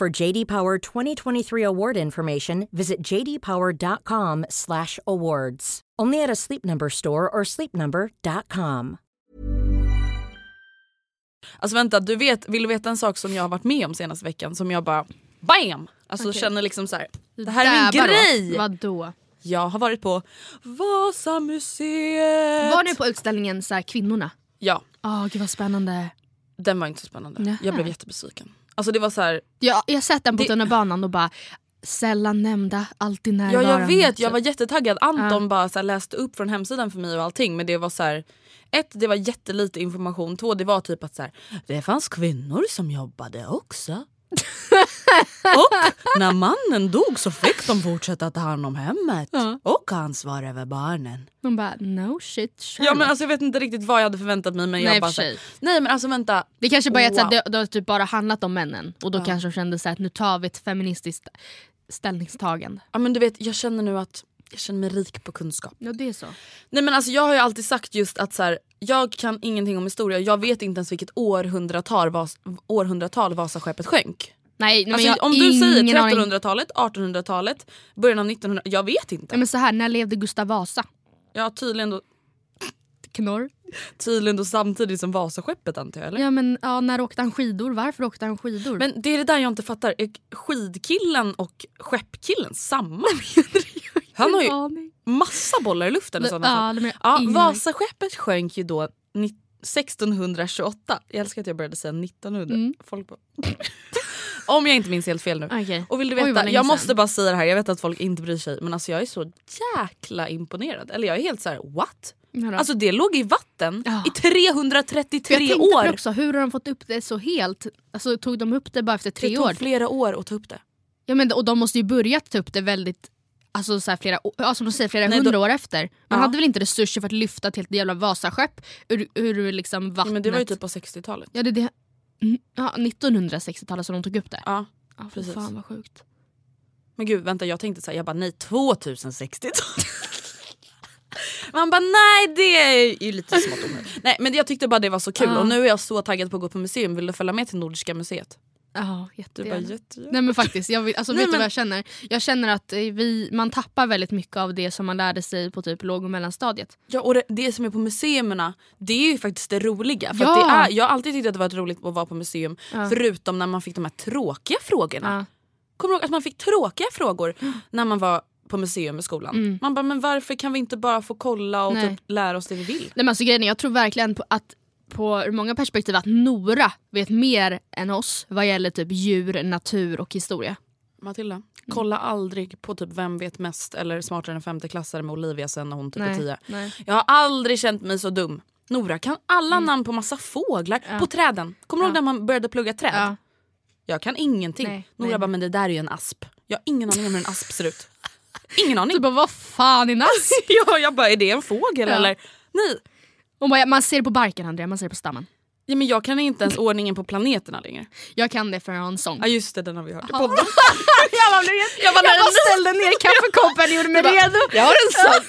For JD Power 2023 award information, visit jdpower.com/awards. Only at a Sleep Number store or sleepnumber.com. Alltså vänta, du vet, vill du veta en sak som jag har varit med om senaste veckan som jag bara BAM! Alltså Okej. känner liksom så här. det här är min grej! Vadå? Jag har varit på Vasamuseet! Var ni på utställningen så här, Kvinnorna? Ja, Åh gud vad spännande. den var inte så spännande. Nähä. Jag blev jättebesviken. Alltså det var så här, Ja, jag har sett den på Det- tunnelbanan och bara sällan nämnda, alltid ja närvarande. jag vet, jag var jättetaggad. Anton Ja. bara så här, läste upp från hemsidan för mig och allting men det var så här. Ett, det var jättelite information. Två, det var typ att så här, det fanns kvinnor som jobbade också. Och när mannen dog så fick de fortsätta ta hand om hemmet Ja. och ansvar över barnen. Man bara no shit Sherlock. Ja men alltså jag vet inte riktigt vad jag hade förväntat mig men Nej, jag bara så. Nej men alltså vänta. Det kanske bara wow. Wow. det, det har typ bara handlat om männen och då kanske de kände så här, att nu tar vi ett feministiskt ställningstagande. Ja men du vet jag känner nu att jag känner mig rik på kunskap. Ja det är så. Nej men alltså jag har ju alltid sagt just att så här, jag kan ingenting om historia. Jag vet inte ens vilket århundratal, Vas århundratal Vasaskeppet sjönk. Nej, men Alltså, jag om du säger ingen aning. 1300-talet, 1800-talet, början av 1900 Jag vet inte. Men så här, när levde Gustav Vasa? Ja tydligen då, Knorr. tydligen då samtidigt som Vasaskeppet antar jag eller? Ja men ja, när åkte han skidor? Varför åkte han skidor? Men det är det där jag inte fattar. Är skidkillen och skeppkillen samma? Han har ju massa bollar i luften sådana Ja, Ja, Vasaskeppet sjönk ju då ni- 1628. Jag älskar att jag började säga 1900. Mm. Folk bara... Om jag inte minns helt fel nu. Okej. Och vill du Oj, veta, länge jag måste bara säga det här, jag vet att folk inte bryr sig men alltså jag är så jäkla imponerad. Eller jag är helt så här: what? Vadå? Alltså det låg i vatten Ja. i 333 För jag tänkte år. också, hur har de fått upp det så helt? Alltså, tog de upp det bara efter tre det tog år? flera år att ta upp det. Ja, men, och de måste ju börjat ta upp det väldigt Alltså så flera, ja, som de säger, flera Nej, hundra då- år efter. Man Ja. hade väl inte resurser för att lyfta ett helt jävla Vasaskepp ur, ur liksom Ja, vattnet. men det var ju typ på 60-talet. ja, det, det, ja, 1960-talet som de tog upp det. Ja. Ja, precis. Fan vad sjukt. Men gud vänta jag tänkte säga jag bara nej 2060 Man bara nej det är ju lite smått onödigt. Nej men jag tyckte bara det var så kul Ja. och nu är jag så taggad på att gå på museum. Vill du följa med till Nordiska museet? Ja, Du jättegärna. bara jättegärna. Nej men faktiskt, jag vill, alltså, Nej, vet du men- vad jag känner? Jag känner att eh, vi, man tappar väldigt mycket av det som man lärde sig på typ låg och mellanstadiet. Ja och det, det som är på museerna det är ju faktiskt det roliga. För Ja. det är, jag har alltid tyckt att det varit roligt att vara på museum Ja. förutom när man fick de här tråkiga frågorna. Ja. Kommer du ihåg att man fick tråkiga frågor när man var på museum i skolan? Mm. Man bara men varför kan vi inte bara få kolla och typ lära oss det vi vill? Nej, men alltså, grejen är, jag tror verkligen på att på många perspektiv att Nora vet mer än oss vad gäller typ djur, natur och historia. Matilda, kolla aldrig på typ Vem vet mest eller Smartare än femteklassare med Olivia sen när hon typ är tio. nej. Jag har aldrig känt mig så dum. Nora kan alla namn på massa fåglar. Mm. Ja. På träden. Kommer du ihåg Ja. när man började plugga träd? Ja. Jag kan ingenting. Nej, Nora nej, bara nej. men det där är ju en asp. Jag har ingen aning om hur en asp ser ut. Ingen aning. Du bara vad fan är nass? ja, jag bara är det en fågel Ja. eller? Nej. Och bara, man ser det på barken Andrea, man ser det på stammen. Ja, men jag kan inte ens ordningen på planeterna längre. Jag kan det för jag har en sång. Ja just det, den har vi hört i podden. jag bara, jag bara, jag bara ställde ner kaffekoppen och gjorde mig redo. Jag har en sång.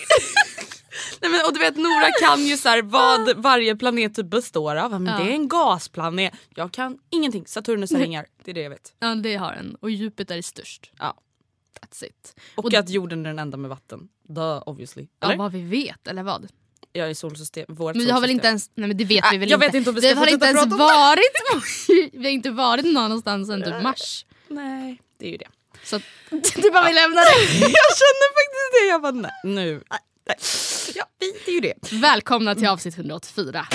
Nej, men, och du vet Nora kan ju så här, vad varje planet typ består av. Men Ja. Det är en gasplanet. Jag kan ingenting. Saturnus har ringar. Det är det jag vet. Ja det har den. Och djupet är störst. Ja. That's it. Och, att jorden är den enda med vatten. Duh, obviously. Eller? Ja vad vi vet eller vad? Jag är solsystem. Vårt Men vi har väl inte ens, nej men det vet Ah, vi väl jag inte. vet inte om vi ska har inte ens varit vi har inte varit någonstans sedan typ mars. Nej, det är ju det. Så du bara vi lämnar det. jag känner faktiskt det. Jag bara nej, nu. Nej, nej. Ja, vi, det är ju det. Välkomna till avsnitt 184.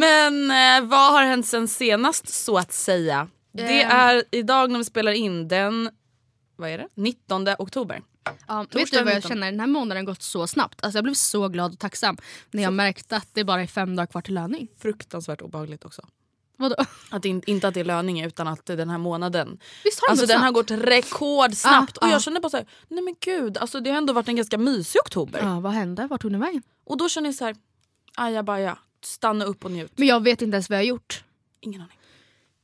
Men eh, vad har hänt sen senast så att säga? Det Ehm. är idag när vi spelar in den vad är det? 19 oktober. Ja, vet du vad jag 19. känner? Den här månaden har gått så snabbt. Alltså jag blev så glad och tacksam när jag märkte att det bara är fem dagar kvar till löning. Fruktansvärt obehagligt också. Vadå? Att in- inte att det är löning utan att den här månaden. Visst har den Alltså gått den har snabbt? gått rekordsnabbt. Ah, och ah. jag känner bara så här, nej men gud, alltså det har ändå varit en ganska mysig oktober. Ja, vad hände? Vart tog den vägen? Och då känner jag så här, ajabaja, stanna upp och njut. Men jag vet inte ens vad jag har gjort. Ingen aning.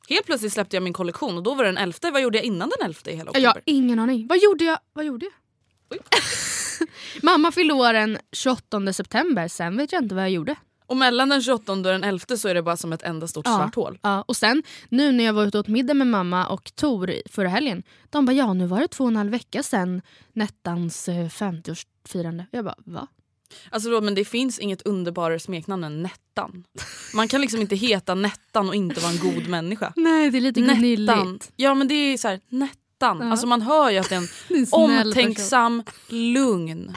Helt plötsligt släppte jag min kollektion och då var det den 11. Vad gjorde jag innan den 11 i hela oktober? Jag har ingen aning. Vad gjorde jag? Vad gjorde jag? Mamma fyllde år den 28 september, sen vet jag inte vad jag gjorde. Och mellan den 28 och den 11 så är det bara som ett enda stort svart hål. Ja, och sen nu när jag var ute och åt middag med mamma och Tor förra helgen. De bara ja nu var det två och en halv vecka sedan Nettans eh, 50-årsfirande. Jag bara va? Alltså då, men det finns inget underbarare smeknamn än Nettan. Man kan liksom inte heta Nettan och inte vara en god människa. Nej det är lite gnilligt. Ja men det är så här, Nettan. Ja. Alltså man hör ju att det är en omtänksam, lugn,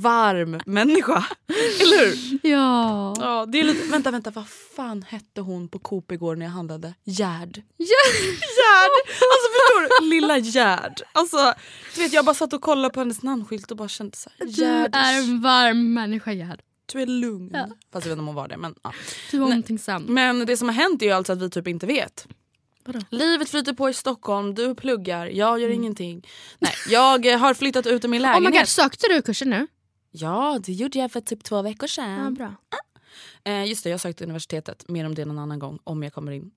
varm människa. Eller hur? Ja. Ja, det är lite, vänta, vänta, vad fan hette hon på Coop igår när jag handlade? Gerd. Gerd! Alltså förstår du? Lilla Gerd. Alltså, du vet, jag bara satt och kollade på hennes namnskylt och bara kände så här, Du Gerd, är en varm människa Gerd. du är lugn. Ja. Fast jag vet inte om hon var det. Men, ja. Du Nej. omtänksam. men det som har hänt är ju alltså att vi typ inte vet. Vadå? Livet flyter på i Stockholm, du pluggar, jag gör ingenting. Nej, jag har flyttat ut ur min Oh my lägenhet. god, sökte du kursen nu? Ja, det gjorde jag för typ två veckor sedan. Ja, bra. Eh, just det, jag sökte universitetet. Mer om det någon annan gång, om jag kommer in.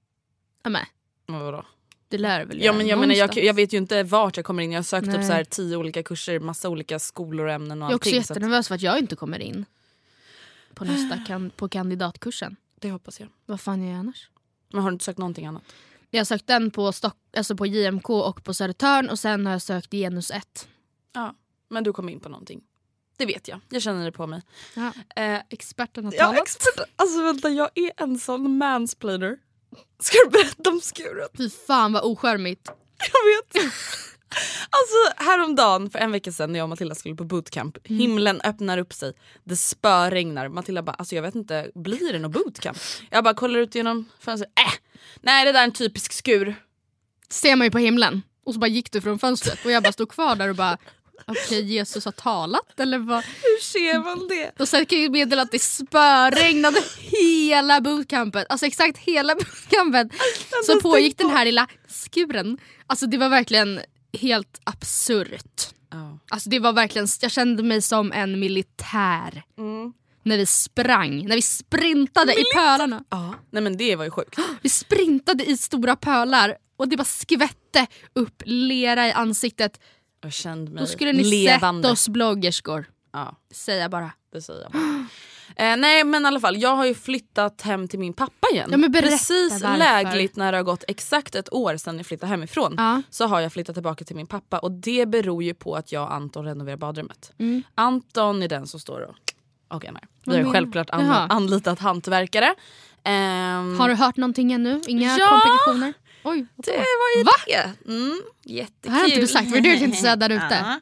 Ja, men, Men vadå? det lär väl Ja, men jag, menar, jag, jag vet ju inte vart jag kommer in. Jag har sökt upp Nej. så här tio olika kurser, massa olika skolor och ämnen och Jag är också allting. så att jättenervös för att jag inte kommer in. På nästa kan, på kandidatkursen. det hoppas jag. Vad fan gör jag annars? Men har du inte sökt någonting annat? Jag har sökt den på, Stock, alltså på JMK och på Södertörn och sen har jag sökt genus 1. Ja, men du kommer in på någonting. Det vet jag. Jag känner det på mig. Ja. Eh, Experten har ja, talat. expert. Alltså vänta, jag är en sån mansplainer. Ska du berätta om skuret? Fy fan vad ocharmigt. Jag vet. Alltså häromdagen, för en vecka sedan när jag och Matilda skulle på bootcamp. Himlen öppnar upp sig, det spöregnar. Matilda bara, alltså jag vet inte, blir det något bootcamp? Jag bara kollar ut genom fönstret, äh, nej det där är en typisk skur. Ser man ju på himlen. Och så bara gick du från fönstret och jag bara stod kvar där och bara okej Jesus har talat eller vad? Hur ser man det? Och sen kan jag ju meddela att det spöregnade hela bootcampet. Alltså exakt hela bootcampet. Så pågick den här lilla skuren. Alltså det var verkligen helt absurt. Ja. Alltså det var verkligen, jag kände mig som en militär. När vi sprang, när vi sprintade i pölarna. ja. Nej men det var ju sjukt. Vi sprintade i stora pölar och det bara skvätte upp lera i ansiktet. Jag kände mig Då skulle ni levande. sett oss bloggerskor. Ja, Säga bara. det säger jag bara. Eh, nej men i alla fall, jag har ju flyttat hem till min pappa igen. Ja, men berätta Precis varför. lägligt när det har gått exakt ett år sedan jag flyttade hemifrån Ja. så har jag flyttat tillbaka till min pappa och det beror ju på att jag och Anton renoverar badrummet. Mm. Anton är den som står och okej nej. Vi har ju menar- självklart an- Jaha. anlitat hantverkare. Ehm, Har du hört någonting ännu? Inga Ja. komplikationer? Oj, det var ju Va? det. Mm, jättekul. Det har inte du sagt, vad är det du tänkte säga där ute? Ja.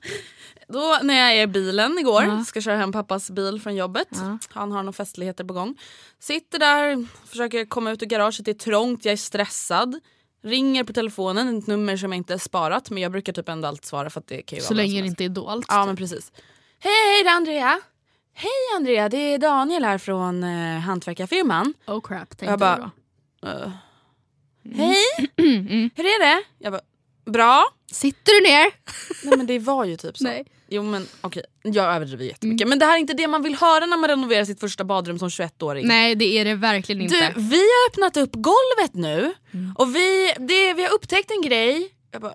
Då när jag är i bilen igår, Ja. ska köra hem pappas bil från jobbet. Ja. Han har några festligheter på gång. Sitter där, försöker komma ut ur garaget, det är trångt, jag är stressad. Ringer på telefonen, ett nummer som jag inte sparat men jag brukar typ ändå alltid svara för att det kan ju Så vara länge det inte är dolt. Ja men precis. Hej hej det är Andrea! Hej Andrea, det är Daniel här från uh, hantverkarfirman. Oh crap, tänkte Jag bara, du då. Uh, Hej! Hur är det? Jag bara, bra. Sitter du ner? Nej men det var ju typ så. Nej. Jo men okej, jag överdriver jättemycket. Men det här är inte det man vill höra när man renoverar sitt första badrum som 21-åring. Nej det är det verkligen inte. Du, vi har öppnat upp golvet nu och vi, det, vi har upptäckt en grej. Jag bara,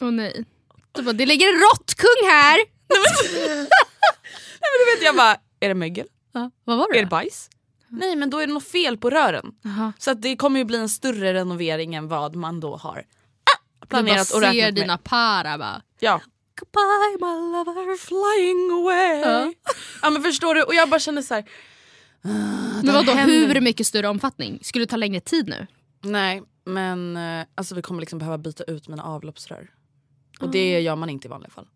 Åh nej. Du bara, det ligger en råttkung här! du vet, jag bara, är det mögel? Ja, vad var det? Är det bajs? Nej men då är det något fel på rören. Jaha. Så att det kommer ju bli en större renovering än vad man då har ah, Du bara planerat och ser räknat dina med. para bara. Ja. Goodbye my lover. Flying away. Ja. Ja. men förstår du? Och jag bara känner så här. Men vadå, händer- hur mycket större omfattning? Skulle det ta längre tid nu? Nej men eh, alltså vi kommer liksom behöva byta ut mina avloppsrör. Och det gör man inte i vanliga fall.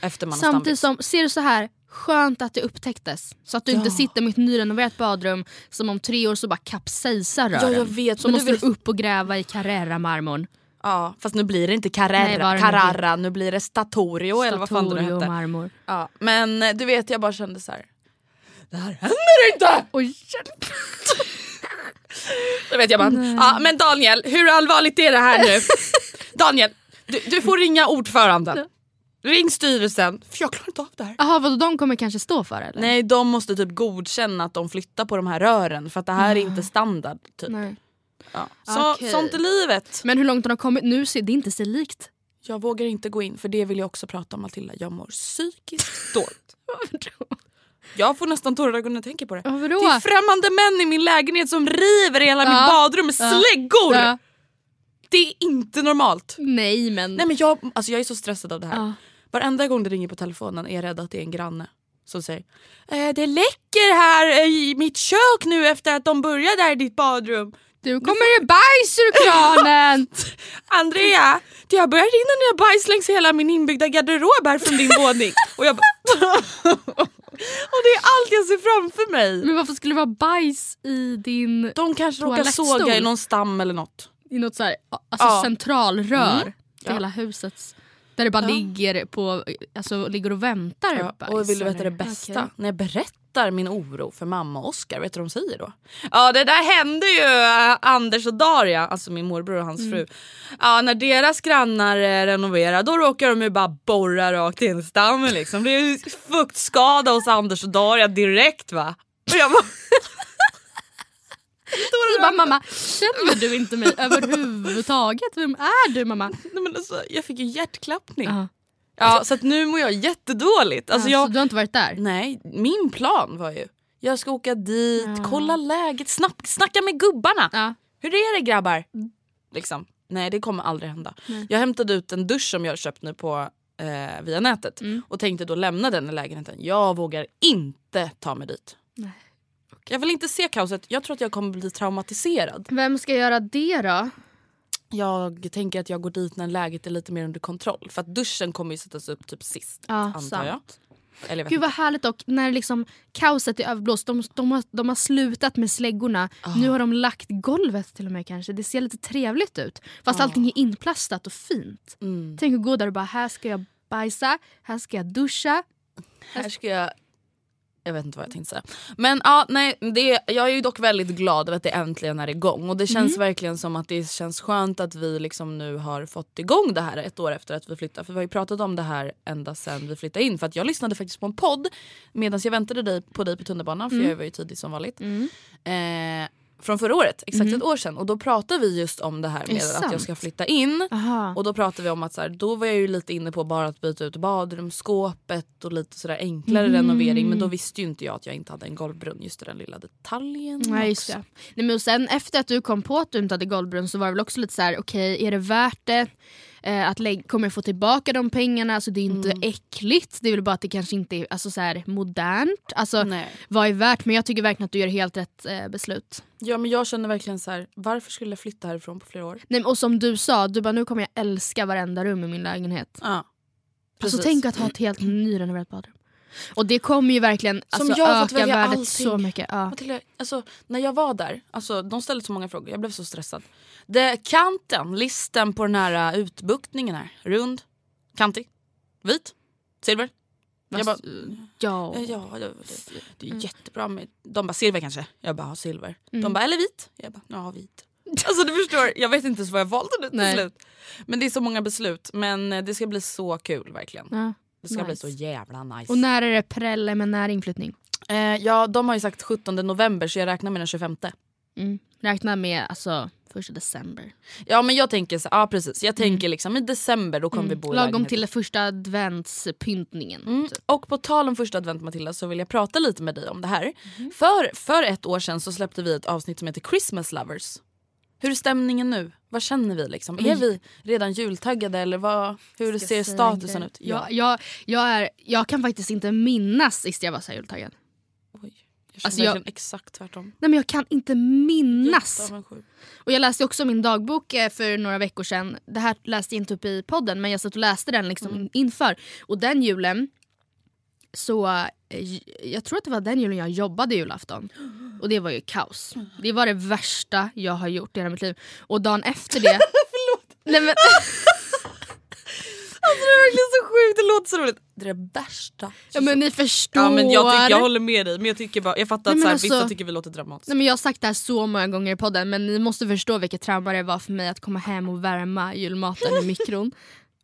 Efter man Samtidigt som, ser du så här, skönt att det upptäcktes. Så att du inte Ja. sitter med ett nyrenoverat badrum som om tre år så bara kapsejsar Ja, rören. jag vet, Så måste du vet- upp och gräva i Carrera-marmorn. Ja fast nu blir det inte Nej, Carrera, nu Carrara, nu blir det Statorio eller vad fan det Statorio hette. marmor. Ja, men eh, du vet jag bara kände så här. Det här händer inte! Oj, Då vet jag bara, ja, men Daniel hur allvarligt är det här nu? Daniel, du, du får ringa ordföranden. Ring styrelsen, för jag klarar inte av det här. Jaha, vadå, de kommer kanske stå för det, eller? Nej de måste typ godkänna att de flyttar på de här rören för att det här är inte standard. Typ. Nej. Ja. Så, Okej. Sånt är livet. Men hur långt har de kommit nu? ser det inte sig likt. Jag vågar inte gå in för det vill jag också prata om Matilda. Jag mår psykiskt dåligt. Jag får nästan tårar i ögonen när jag tänker på det. Ja, vadå? Det är främmande män i min lägenhet som river hela Ja. mitt badrum med Ja. släggor. Ja. Det är inte normalt. Nej men... Nej men jag, alltså jag är så stressad av det här. Varenda gång det ringer på telefonen är jag rädd att det är en granne som säger eh, Det läcker här i mitt kök nu efter att de började där i ditt badrum. Du kommer det bajs ur kranen! Andrea, det har börjat rinna ner bajs längs hela min inbyggda garderob här från din våning. Och jag. Och det är allt jag ser framför mig. men varför skulle det vara bajs i din... De kanske råkar såga i någon stam eller något. I något så här, alltså Ja. centralrör Mm. till Ja. hela huset. Där det bara Ja. ligger, på, alltså, ligger och väntar Ja, bajs, och vill du veta det bästa? Okej. När jag berättar min oro för mamma och Oskar, vet du vad de säger då? Ja det där hände ju äh, Anders och Daria, alltså min morbror och hans Mm. fru. Ja när deras grannar eh, renoverar då råkar de ju bara borra rakt in i stammen liksom. Det är ju fuktskada hos Anders och Daria direkt va. Och jag bara, Du bara mamma, känner du inte mig överhuvudtaget? Vem är du mamma? nej, men alltså, jag fick ju hjärtklappning. Ja. Ja så nu mår jag jättedåligt. Alltså, Ja, jag, Så du har inte varit där? Nej, min plan var ju jag ska åka dit, Ja. kolla läget, snack, snacka med gubbarna. Ja. Hur är det grabbar? Liksom. Nej det kommer aldrig hända. Jag hämtade ut en dusch som jag köpt nu på eh, via nätet Mm. och tänkte då lämna den i lägenheten. Jag vågar inte ta mig dit. Nej. Jag vill inte se kaoset. Jag tror att jag kommer bli traumatiserad. Vem ska göra det då? Jag tänker att jag går dit när läget är lite mer under kontroll. För att duschen kommer ju sättas upp typ sist. Ja, antar sant. jag. Eller Gud vad härligt dock när liksom kaoset är överblåst. De, de, har, de har slutat med släggorna. Ah. Nu har de lagt golvet till och med kanske. Det ser lite trevligt ut. Fast allting är inplastat och fint. Mm. Tänk att gå där och bara här ska jag bajsa, här ska jag duscha. Här ska jag... Jag vet inte vad jag tänkte säga. Men ja, nej, det, jag är ju dock väldigt glad över att det äntligen är igång. Och det känns verkligen som att det känns skönt att vi liksom nu har fått igång det här ett år efter att vi flyttade. För vi har ju pratat om det här ända sedan vi flyttade in. För att jag lyssnade faktiskt på en podd medan jag väntade dig, på dig på tunnelbanan. För jag var ju tidig som vanligt. Eh, från förra året, exakt ett år sedan. Och då pratade vi just om det här det med att jag ska flytta in. Aha. Och då pratade vi om att så här, då var jag ju lite inne på bara att byta ut badrumsskåpet och lite sådär enklare Mm. renovering. Men då visste ju inte jag att jag inte hade en golvbrunn. Just den lilla detaljen. Nej, just det. Nej, men och sen efter att du kom på att du inte hade golvbrunn så var det väl också lite så här: okej är det värt det? Eh, att lägg- kommer jag få tillbaka de pengarna? Alltså, det är inte Mm. äckligt, det är väl bara att det kanske inte är alltså, så här, modernt. Alltså, Nej. vad är värt? Men jag tycker verkligen att du gör helt rätt eh, beslut. Ja men jag känner verkligen så här, varför skulle jag flytta härifrån på flera år? Nej, och som du sa, du bara nu kommer jag älska varenda rum i min lägenhet. Ja. Alltså tänk att ha ett helt nyrenoverat badrum. Och det kommer ju verkligen Som alltså, jag öka välja värdet allting. så mycket. Ja. Matilda, alltså, när jag var där, alltså, de ställde så många frågor, jag blev så stressad. Det, kanten, listen på den här uh, utbuktningen här, rund, kantig, vit, silver. Jag bara, Ja. Eh, Ja, det, det, är jättebra med... De bara silver kanske? Jag bara, ja, silver. Mm. De bara, eller vit? Jag bara, ja vit. Alltså du förstår, jag vet inte ens vad jag valde nu till slut. Men det är så många beslut. Men eh, det ska bli så kul verkligen. Ja. Det ska bli nice. så jävla nice. Och när är det preliminär inflyttning? eh, ja, de har ju sagt 17 november så jag räknar med den 25. Mm. Räkna med alltså första december. Ja men jag tänker så, ja precis. Jag tänker liksom i december då kommer vi bo i Mm. Lagom lägenheten. till första adventspyntningen. Mm. typ. Och på tal om första advent Matilda så vill jag prata lite med dig om det här. För, för ett år sedan så släppte vi ett avsnitt som heter Christmas Lovers. Hur är stämningen nu? Vad känner vi? liksom? Är vi redan jultaggade eller vad, hur ser statusen en ut? grej. Jag, jag, jag, är, jag kan faktiskt inte minnas sist jag var så här jultaggad. Oj, jag Alltså, jag- exakt tvärtom. Nej men jag kan inte minnas. Och jag läste också min dagbok eh, för några veckor sedan. Det här läste jag inte upp i podden men jag satt och läste den liksom inför. Och den julen så eh, jag tror att det var den julen jag jobbade julafton. Och det var ju kaos. Det var det värsta jag har gjort i hela mitt liv. Och dagen efter det... Förlåt! Nej, men, Alltså det är verkligen så sjukt, det låter så roligt. Det är det värsta. ja, men ni förstår. Ja, men jag, tycker, jag håller med dig men jag, tycker bara, jag fattar Nej, att så här, alltså- vissa tycker vi låter dramatiskt. Nej, men jag har sagt det här så många gånger i podden men ni måste förstå vilket trauma det var för mig att komma hem och värma julmaten i mikron.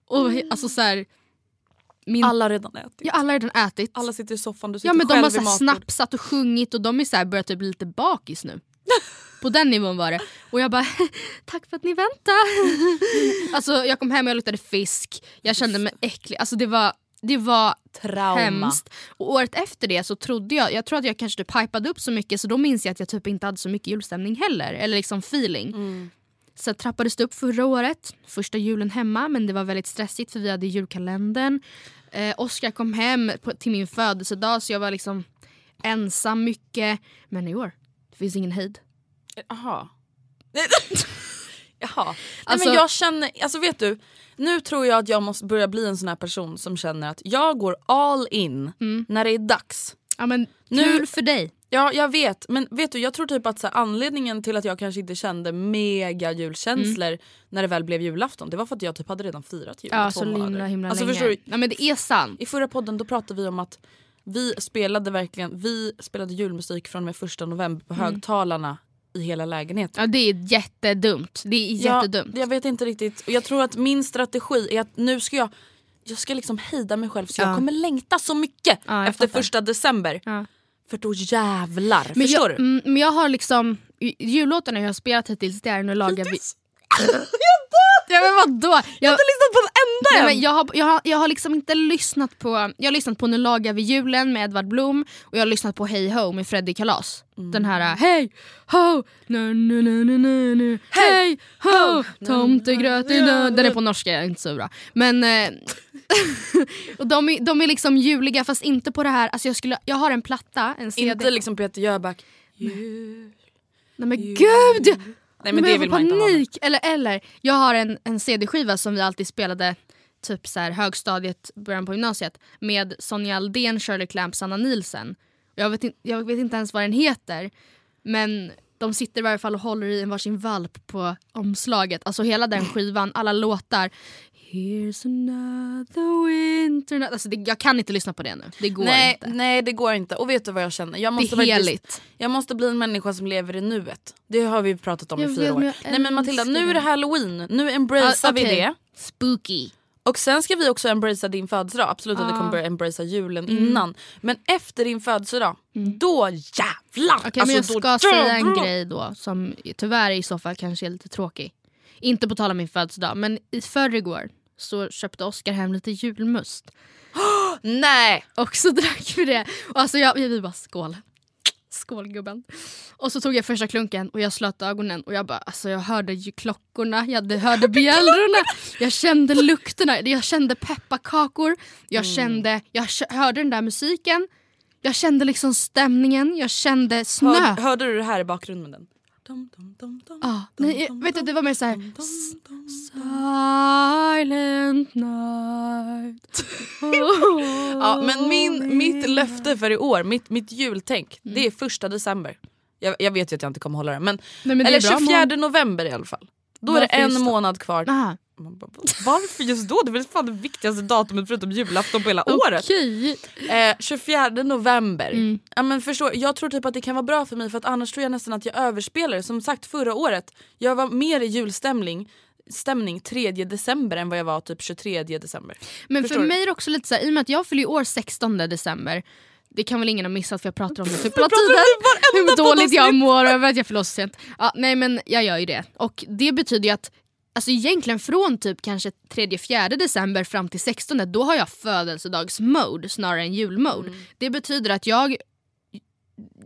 Och he- alltså så här, min, alla, har redan ätit. ja, alla har redan ätit. Alla sitter i soffan, du sitter ja men de själv har så här snapsat och sjungit och de är så här börjat typ bli lite bakis nu. På den nivån var det. Och jag bara, tack för att ni väntade. alltså jag kom hem och jag luktade fisk, jag kände mig äcklig. Alltså det var, det var Trauma. hemskt. Och året efter det så trodde jag, jag tror att jag kanske typ hypade upp så mycket så då minns jag att jag typ inte hade så mycket julstämning heller. Eller liksom feeling. Mm. Så trappades det upp förra året, första julen hemma men det var väldigt stressigt för vi hade julkalendern. Eh, Oskar kom hem på, till min födelsedag så jag var liksom ensam mycket. Men i år, det finns ingen hejd. Jaha. Jaha. Nej, Alltså- men jag känner, alltså vet du, nu tror jag att jag måste börja bli en sån här person som känner att jag går all in när det är dags. Ja men Nu- kul för dig. Ja jag vet men vet du jag tror typ att så här, anledningen till att jag kanske inte kände mega julkänslor när det väl blev julafton det var för att jag typ hade redan firat jul Ja så månader. himla himla alltså, länge. Förstår du? Ja men det är sant. I förra podden då pratade vi om att vi spelade verkligen vi spelade julmusik från och med första november på högtalarna i hela lägenheten. Ja det är jättedumt. Det är jättedumt. Ja, jag vet inte riktigt. Och jag tror att min strategi är att nu ska jag jag ska liksom hejda mig själv så Ja. jag kommer längta så mycket Ja, efter fattar. första december. För då jävlar, Men förstår jag, du? mm, men jag har liksom, jullåtarna jag har spelat hittills det är Nu lagar vi... Ja men vadå? Jag, Jag har inte lyssnat på en enda Nej, än! men jag, har, jag, har, jag har liksom inte lyssnat på, jag har lyssnat på Nu lagar vi julen med Edvard Blom och jag har lyssnat på Hey Ho med Freddie Kalas. Mm. Den här Hey Ho, nu, nu, nu, nu, nu, nu. Hey Ho, tomtegröt i nöd. Den är på norska, jag inte så bra. Men eh, och de, är, de är liksom juliga fast inte på det här, alltså jag, skulle, jag har en platta, en CD. Inte liksom Peter Jöback. Nej men gud! Nej men det jag vill får man inte ha panik. Eller, eller, jag har en, en CD-skiva som vi alltid spelade typ så här, högstadiet, början på gymnasiet med Sonja Aldén, Shirley Clamp, Sanna Nielsen. Jag vet, in, jag vet inte ens vad den heter men de sitter i varje fall och håller i en varsin valp på omslaget. Alltså hela den skivan, alla låtar. Here's another winter night. Alltså det, jag kan inte lyssna på det nu. Det går Nej, inte. nej det går inte. Och vet du vad jag känner? Jag Det måste är faktiskt- heligt. Jag måste bli en människa som lever i nuet. Det har vi pratat om Jag i fyra vet, år. Nej men Matilda, nu är det det. halloween. Nu embracear Ah, vi okej. det. Spooky. Och sen ska vi också embracea din födelsedag. Absolut att vi Ah. kommer börja embracea julen Mm. innan. Men efter din födelsedag, då jävlar! Okej men jag Alltså, då ska säga en grej då som tyvärr i så fall kanske är lite tråkig. Inte på tal om min födelsedag men i förrgår så köpte Oskar hem lite julmust. Nej! Och så drack vi det. Och alltså jag, vi bara skål. Skål gubben. Och så tog jag första klunken och jag slöt ögonen och jag bara alltså jag hörde ju klockorna, jag hörde bjällrorna, jag kände lukterna, jag kände pepparkakor, jag kände, jag hörde den där musiken, jag kände liksom stämningen, jag kände snö. Hör, hörde du det här i bakgrunden? Nej, dum, vet du, det var mer dum. Silent night oh, Ja, men min, mitt löfte för i år, mitt, mitt jultänk, det är första december. Jag, jag vet ju att jag inte kommer hålla det men, Nej, men det eller bra 24 november i alla fall. Då är det Varför en månad kvar. Aha. Man bara, Varför just då? Det är väl fan det viktigaste datumet förutom julafton på hela året. Okej. Eh, 24 november. Mm. Ja, men förstår, jag tror typ att det kan vara bra för mig för att annars tror jag nästan att jag överspelar det. Som sagt förra året, jag var mer i julstämning stämning 3 december än vad jag var typ 23 december. Men Förstår för du? mig är det också lite så här, i och med att jag fyller år 16 december det kan väl ingen ha missat för jag pratar om det typ hela tiden. Hur dåligt jag mår över att jag förlossar sent. Ja, nej men jag gör ju det. Och det betyder ju att Alltså egentligen från typ kanske 3-4 december fram till 16 då har jag födelsedagsmode snarare än julmode. Mm. Det betyder att jag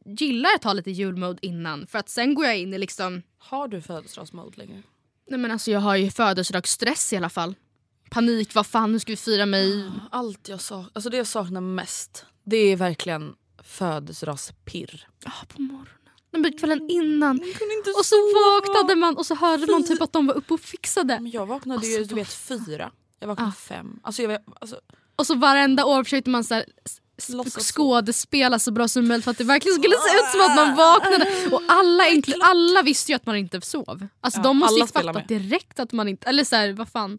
gillar att ha lite julmode innan för att sen går jag in i liksom Har du födelsedagsmode längre? Nej men alltså jag har ju födelsedagsstress i alla fall. Panik, vad fan nu ska vi fira mig? Allt jag saknar, alltså det jag saknar mest det är verkligen födelsedagspirr. Ah, på morgonen. Nej, men kvällen innan. kunde inte Och så vaknade man och så hörde man typ att de var uppe och fixade. Men jag vaknade ju Alltså, du vet fyra. Jag vaknade Ah. fem. Alltså jag, alltså, Och så varenda år försökte man så här, skådespela så bra som möjligt för att det verkligen skulle se ut som att man vaknade. Och alla, egentligen, alla visste ju att man inte sov. Alltså Ja, de måste ju fatta direkt att man inte... Eller så här, vad fan.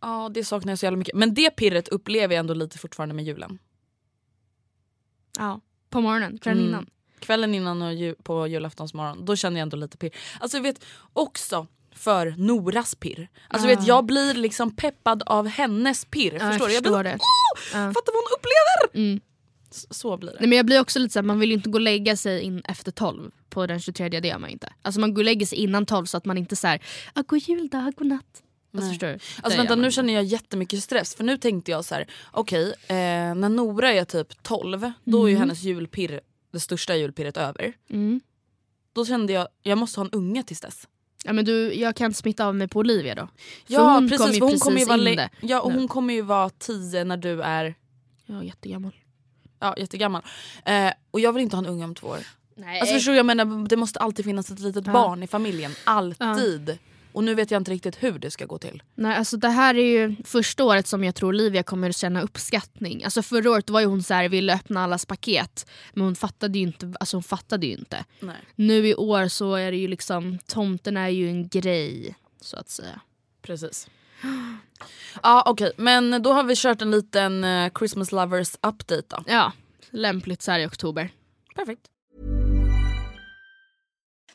ja, det saknar jag så jävla mycket. Men det pirret upplever jag ändå lite fortfarande med julen. Ja. På morgonen, kvällen Mm. innan. Kvällen innan och ju, på julaftonsmorgon, då känner jag ändå lite pirr. Alltså jag vet också för Noras pirr. Alltså Ah. vet, jag blir liksom peppad av hennes pirr. Ja, förstår du? jag blir förstår så, det. Åh, Ja. Fatta vad hon upplever! Mm. Så blir det. Nej, men jag blir också lite så här, man vill ju inte gå och lägga sig in efter 12 på den 23 det gör man inte. Alltså man går och lägger sig innan 12 så att man inte såhär, ah, god jul då, god natt. Alltså, förstår du? Alltså vänta nu känner jag jättemycket stress för nu tänkte jag så här: okej eh, när Nora är typ 12 då är ju hennes julpirr det största julpirret över. Mm. Då kände jag jag måste ha en unge tills dess. Ja, men du, jag kan smitta av mig på Olivia då. För Ja hon precis, kom ju hon precis kommer ju vara in det. ja, och nu. hon kommer ju vara 10 när du är Ja, jättegammal. ja, jättegammal. Eh, och jag vill inte ha en unge om två år. Nej. Alltså förstår du, jag menar det måste alltid finnas ett litet Ja. barn i familjen. Alltid. Och nu vet jag inte riktigt hur det ska gå till. Nej, alltså det här är ju första året som jag tror Olivia kommer känna uppskattning. Alltså förra året var ju hon så här, ville öppna allas paket men hon fattade ju inte. Alltså hon fattade ju inte. Nej. Nu i år så är det ju liksom, tomten är ju en grej så att säga. Precis. Ja okej, men då har vi kört en liten eh, Christmas lovers update då. Ja, lämpligt så här i oktober. Perfekt.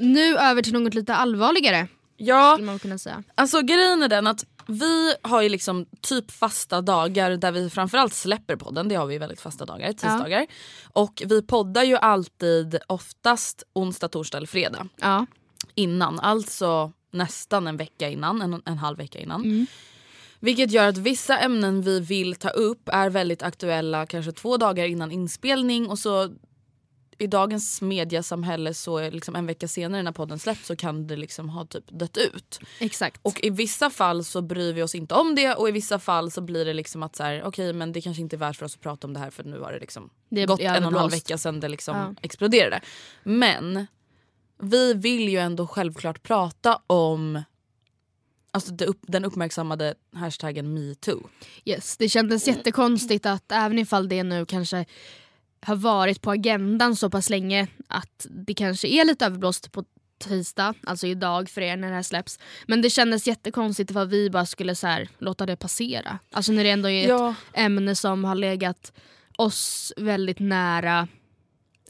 Nu över till något lite allvarligare. Ja, skulle man kunna säga. Alltså grejen är den att vi har ju liksom typ fasta dagar där vi framförallt släpper podden. Det har vi väldigt fasta dagar, tisdagar. Och vi poddar ju alltid oftast onsdag, torsdag eller fredag. Ja. Innan, alltså nästan en vecka innan, en, en halv vecka innan. Mm. Vilket gör att vissa ämnen vi vill ta upp är väldigt aktuella kanske två dagar innan inspelning och så i dagens mediasamhälle så är liksom en vecka senare när podden släpps så kan det liksom ha typ dött ut. Exakt. Och i vissa fall så bryr vi oss inte om det och i vissa fall så blir det liksom att så här, okej men det kanske inte är värt för oss att prata om det här för nu har det liksom Det gått en och en halv vecka sedan det liksom Ja. exploderade. Men vi vill ju ändå självklart prata om alltså den uppmärksammade hashtaggen metoo. Yes, det kändes jättekonstigt att även ifall det nu kanske har varit på agendan så pass länge att det kanske är lite överblåst på tisdag, alltså idag för er när det här släpps. Men det kändes jättekonstigt ifall vi bara skulle så här, låta det passera. Alltså när det ändå är Ja. ett ämne som har legat oss väldigt nära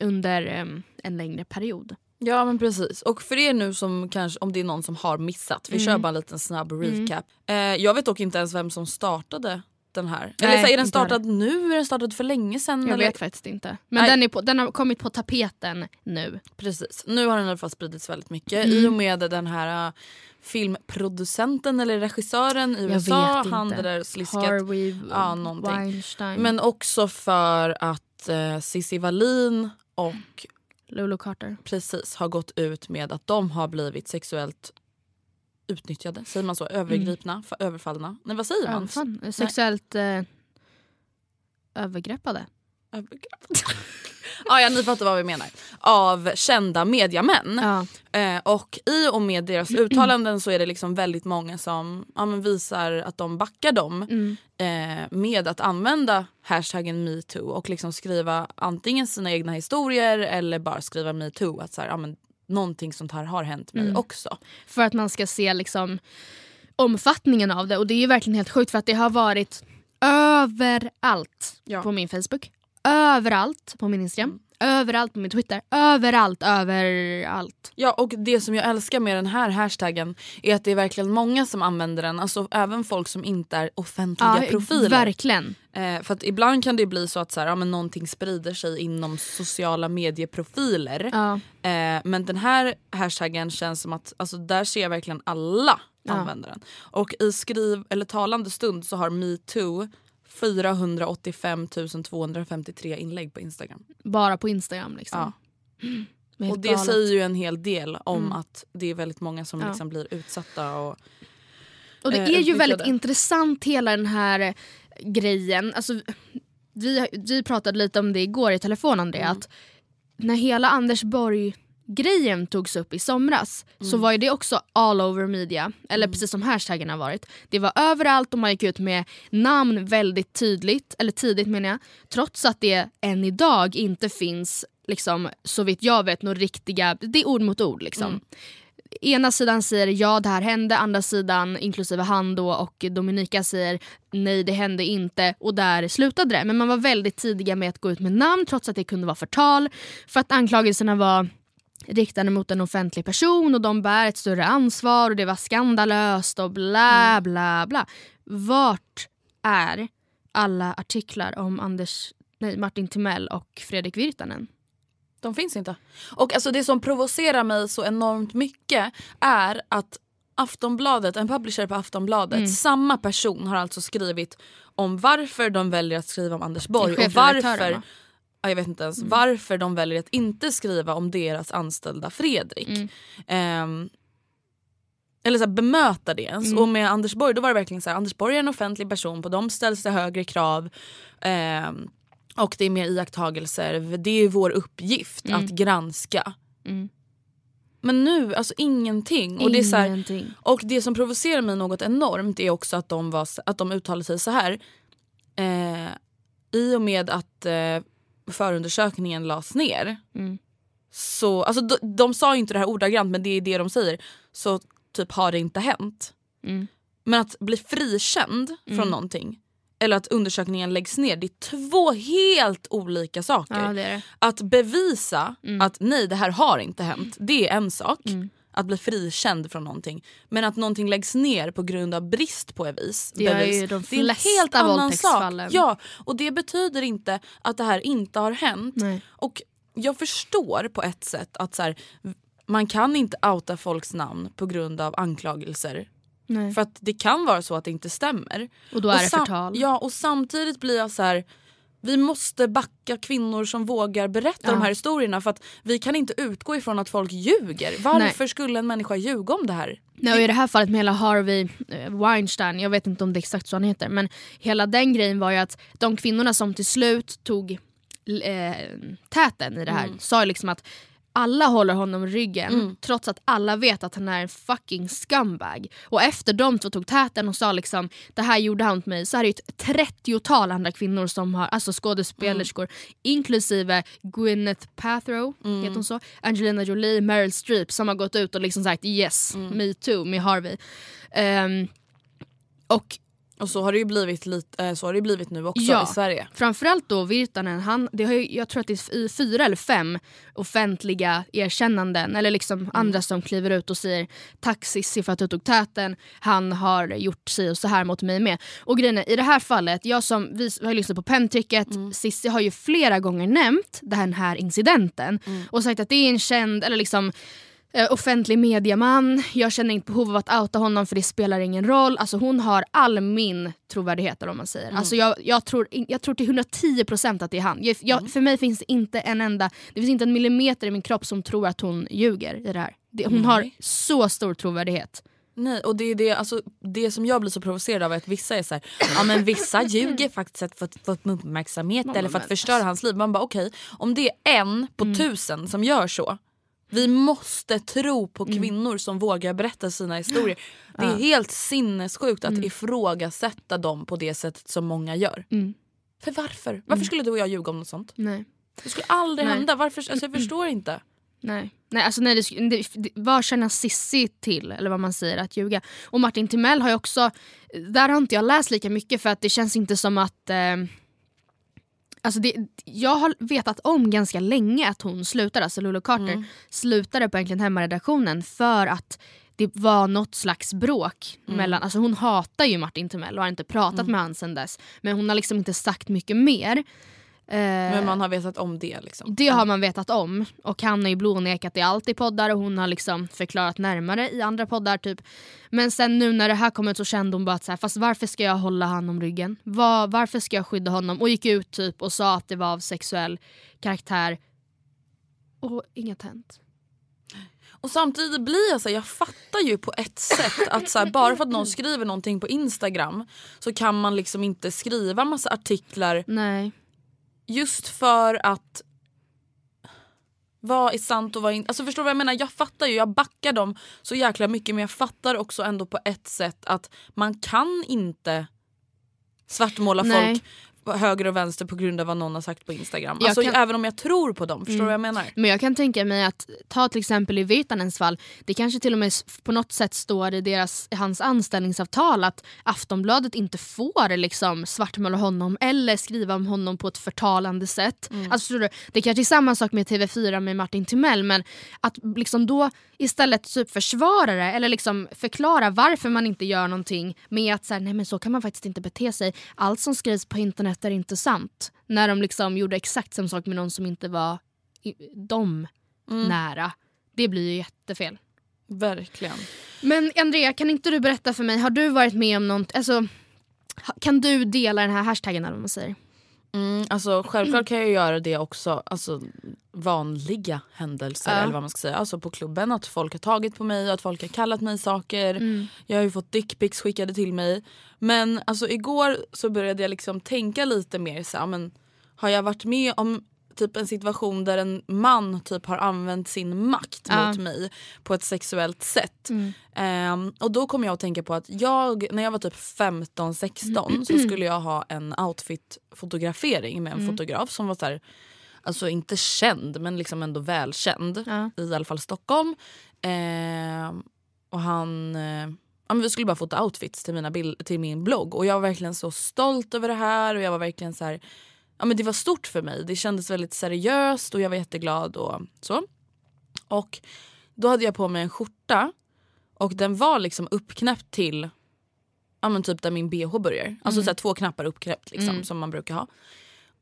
under em, en längre period. Ja men precis. Och för er nu som kanske, om det är någon som har missat, vi Mm. kör bara en liten snabb recap. Eh, jag vet dock inte ens vem som startade den här. Nej, eller så, är den startad nu? Är den startad för länge sedan? Jag eller? vet faktiskt inte. Men Nej. den, är på, den har kommit på tapeten nu. Precis. Nu har den i alla fall spridits väldigt mycket Mm. i och med den här uh, filmproducenten eller regissören i USA. Han det där slisket. Harvey Ja, någonting. Weinstein. Men också för att uh, Cissi Wallin och Lulu Carter. precis har gått ut med att de har blivit sexuellt utnyttjade. Säger man så? Övergripna? Fa- överfallna? Nej vad säger man? Fan. Sexuellt eh, övergreppade. Övergrepp. ja, ja, ni fattar vad vi menar. Av kända mediamän. Ja. Eh, och i och med deras uttalanden så är det liksom väldigt många som ja, visar att de backar dem Mm. eh, med att använda hashtaggen metoo och liksom skriva antingen sina egna historier eller bara skriva metoo. Att så här, ja, men, någonting sånt här har hänt mig Mm. också. För att man ska se liksom omfattningen av det. Och det är ju verkligen helt sjukt för att det har varit överallt Ja. på min Facebook. Överallt på min Instagram. Överallt på min Twitter. Överallt, överallt. Ja och det som jag älskar med den här hashtaggen är att det är verkligen många som använder den. Alltså även folk som inte är offentliga profiler. Verkligen. Eh, för att ibland kan det bli så att så här, ja, men någonting sprider sig inom sociala medieprofiler. Ja. Eh, men den här hashtaggen känns som att alltså, där ser jag verkligen alla Ja. använda den. Och i skriv eller talande stund så har metoo 485 253 inlägg på Instagram. Bara på Instagram liksom. Ja. Helt Och det galet. säger ju en hel del om Mm. att det är väldigt många som Ja. liksom blir utsatta. Och, Och det eh, är ju utnyttjade. väldigt intressant hela den här eh, grejen. Alltså, vi, vi pratade lite om det igår i telefon Andrea. Mm. Att när hela Anders Borg grejen togs upp i somras så Mm. var ju det också all over media. Eller precis som hashtaggen har varit. Det var överallt och man gick ut med namn väldigt tydligt, eller tidigt menar jag. Trots att det än idag inte finns, liksom, så vitt jag vet, några riktiga, det är ord mot ord liksom Mm. ena sidan säger ja det här hände, andra sidan inklusive han då och Dominika säger nej det hände inte och där slutade det. Men man var väldigt tidiga med att gå ut med namn trots att det kunde vara förtal för att anklagelserna var riktade mot en offentlig person och de bär ett större ansvar och det var skandalöst och bla bla bla. Vart är alla artiklar om Anders, nej, Martin Timell och Fredrik Virtanen? De finns inte. Och alltså det som provocerar mig så enormt mycket är att Aftonbladet, en publisher på Aftonbladet, Mm. samma person har alltså skrivit om varför de väljer att skriva om Anders Borg och varför? Mm. Jag vet inte ens, varför de väljer att inte skriva om deras anställda Fredrik. Mm. Ehm, eller så här, bemöta det ens. Mm. Och med Anders Borg då var det verkligen så här, Anders Borg är en offentlig person, på dem ställs det högre krav. Ehm, och det är mer iakttagelser. Det är vår uppgift Mm. att granska. Mm. Men nu, alltså ingenting. Och det, är så här, Ingenting. och det som provocerar mig något enormt är också att de, var, att de uttalade sig så här. Eh, I och med att eh, förundersökningen lades ner. Mm. Så, alltså, de, de sa ju inte det här ordagrant men det är det de säger. Så typ har det inte hänt. Mm. Men att bli frikänd Mm. från någonting eller att undersökningen läggs ner, det är två helt olika saker. Ja, det det. Att bevisa Mm. att nej det här har inte hänt, det är en sak. Att bli frikänd från någonting. Men att någonting läggs ner på grund av brist på bevis. Det gör bevis ju de det är helt flesta annan sak. Ja, och det betyder inte att det här inte har hänt. Nej. Och jag förstår på ett sätt att så här, man kan inte outa folks namn på grund av anklagelser. Nej. För att det kan vara så att det inte stämmer. Och då är det sam- förtal. Ja och samtidigt blir jag så här. Vi måste backa kvinnor som vågar berätta Ja. de här historierna för att vi kan inte utgå ifrån att folk ljuger. Varför skulle en människa ljuga om det här? Nej, och I det här fallet med hela Harvey eh, Weinstein, jag vet inte om det är exakt så han heter, men hela den grejen var ju att de kvinnorna som till slut tog eh, täten i det här sa ju liksom att alla håller honom ryggen trots att alla vet att han är en fucking scumbag. Och efter de två tog täten och sa liksom det här gjorde han mot mig så är det ju ett 30-tal andra kvinnor som har, alltså skådespelerskor inklusive Gwyneth Paltrow, heter hon så? Angelina Jolie, Meryl Streep som har gått ut och liksom sagt yes, me too med Harvey. Ehm, och Och så har det ju blivit, lite, eh, så har det blivit nu också Ja. i Sverige. Framförallt då Virtanen, han, det har ju, jag tror att det är fyra eller fem offentliga erkännanden eller liksom andra som kliver ut och säger tack Cissi för att du tog täten, han har gjort sig och så här mot mig med. Och grejen är, i det här fallet, jag som vi har lyssnat på penntricket, Cissi har ju flera gånger nämnt den här incidenten och sagt att det är en känd, eller liksom offentlig mediaman, jag känner inte behov av att outa honom för det spelar ingen roll. Alltså hon har all min trovärdighet vad man säger. Alltså jag, jag, tror, jag tror till 110% att det är han. Jag, jag, För mig finns det inte en enda, det finns inte en millimeter i min kropp som tror att hon ljuger i det här. Det, hon har så stor trovärdighet. Nej, och det är det, alltså, det som jag blir så provocerad av är att vissa är så här, ja men vissa ljuger faktiskt för att få uppmärksamhet eller för att förstöra hans liv. Man bara okej, om det är en på tusen som gör så. Vi måste tro på kvinnor som vågar berätta sina historier. Det är helt sinnessjukt att ifrågasätta dem på det sättet som många gör. För varför? Varför skulle du och jag ljuga om något sånt? Nej. Det skulle aldrig Nej. hända. Varför? Alltså, jag förstår inte. Nej. Nej, alltså nej, det, det, det, vad känner Sissi till, eller vad man säger, att ljuga? Och Martin Timell har ju också, där har inte jag läst lika mycket för att det känns inte som att eh, Alltså det, jag har vetat om ganska länge att hon slutade, alltså Lulu Carter slutade på egentligen hemmaredaktionen för att det var något slags bråk. mellan, alltså Hon hatar ju Martin Timell och har inte pratat med honom sen dess. Men hon har liksom inte sagt mycket mer. Eh, Men man har vetat om det. Liksom. det har man vetat om och han har ju blånekat i allt i poddar och hon har liksom förklarat närmare i andra poddar. typ. Men sen nu när det här kom ut så kände hon bara att så här, fast varför ska jag hålla han om ryggen? Var, varför ska jag skydda honom? Och gick ut typ och sa att det var av sexuell karaktär. Och inget hänt. Och samtidigt blir jag så här, jag fattar ju på ett sätt att så här, bara för att någon skriver någonting på Instagram så kan man liksom inte skriva massa artiklar Nej. Just för att vad är sant och vad är inte. Alltså förstår du vad jag menar? Jag fattar ju, jag backar dem så jäkla mycket men jag fattar också ändå på ett sätt att man kan inte svartmåla Nej. folk höger och vänster på grund av vad någon har sagt på Instagram. Jag Alltså kan- även om jag tror på dem, förstår du vad jag menar? Men jag kan tänka mig att ta till exempel i Virtanens fall, det kanske till och med på något sätt står i deras, hans anställningsavtal att Aftonbladet inte får liksom svartmåla honom eller skriva om honom på ett förtalande sätt. Alltså, förstår du, det kanske är samma sak med TV4 med Martin Timell men att liksom då istället typ försvara det eller liksom förklara varför man inte gör någonting med att så här, nej men så kan man faktiskt inte bete sig. Allt som skrivs på internet är inte sant. När de liksom gjorde exakt samma sak med någon som inte var dem nära. Det blir ju jättefel. Verkligen. Men Andrea, kan inte du berätta för mig, har du varit med om något, alltså, kan du dela den här hashtaggen eller vad man säger? Mm, alltså, självklart kan jag göra det också. Alltså, vanliga händelser Ja. eller vad man ska säga. Alltså på klubben att folk har tagit på mig, att folk har kallat mig saker. Mm. Jag har ju fått dickpics skickade till mig. Men alltså igår så började jag liksom tänka lite mer så här, men har jag varit med om typ en situation där en man typ har använt sin makt Ja. mot mig på ett sexuellt sätt. Ehm, och då kom jag att tänka på att jag, när jag var typ 15-16 så skulle jag ha en outfit-fotografering med en fotograf som var så här, alltså inte känd men liksom ändå välkänd Ja. i alla fall Stockholm. Ehm, och han, eh, ja, men vi skulle bara fota outfits till, mina bild, till min blogg och jag var verkligen så stolt över det här och jag var verkligen så här, ja, men det var stort för mig. Det kändes väldigt seriöst och jag var jätteglad och så. Och Då hade jag på mig en skjorta och den var liksom uppknäppt till ja, men typ där min bh börjar. Alltså så här, två knappar uppknäppt liksom, som man brukar ha.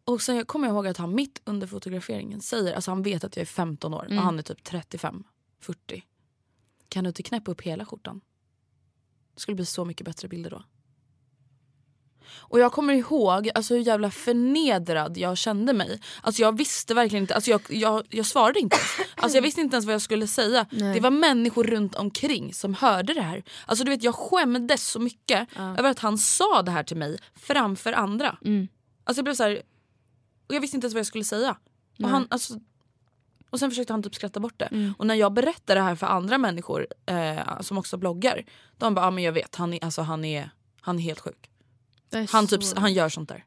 Och sen jag kommer jag ihåg att han mitt under fotograferingen säger, alltså han vet att jag är 15 år och han är typ 35, 40. Kan du inte knäppa upp hela skjortan? Det skulle bli så mycket bättre bilder då. Och jag kommer ihåg alltså, hur jävla förnedrad jag kände mig. Alltså jag visste verkligen inte, alltså jag, jag, jag svarade inte. Alltså jag visste inte ens vad jag skulle säga. Det var människor runt omkring som hörde det här. Alltså du vet jag skämdes så mycket över att han sa det här till mig framför andra. Alltså jag blev så här, och jag visste inte ens vad jag skulle säga. Och, han, alltså, och sen försökte han typ skratta bort det. Och när jag berättar det här för andra människor eh, som också bloggar. De bara, ja men jag vet, han är, alltså, han är, han är helt sjuk. Är Han, så- typ, han gör sånt där.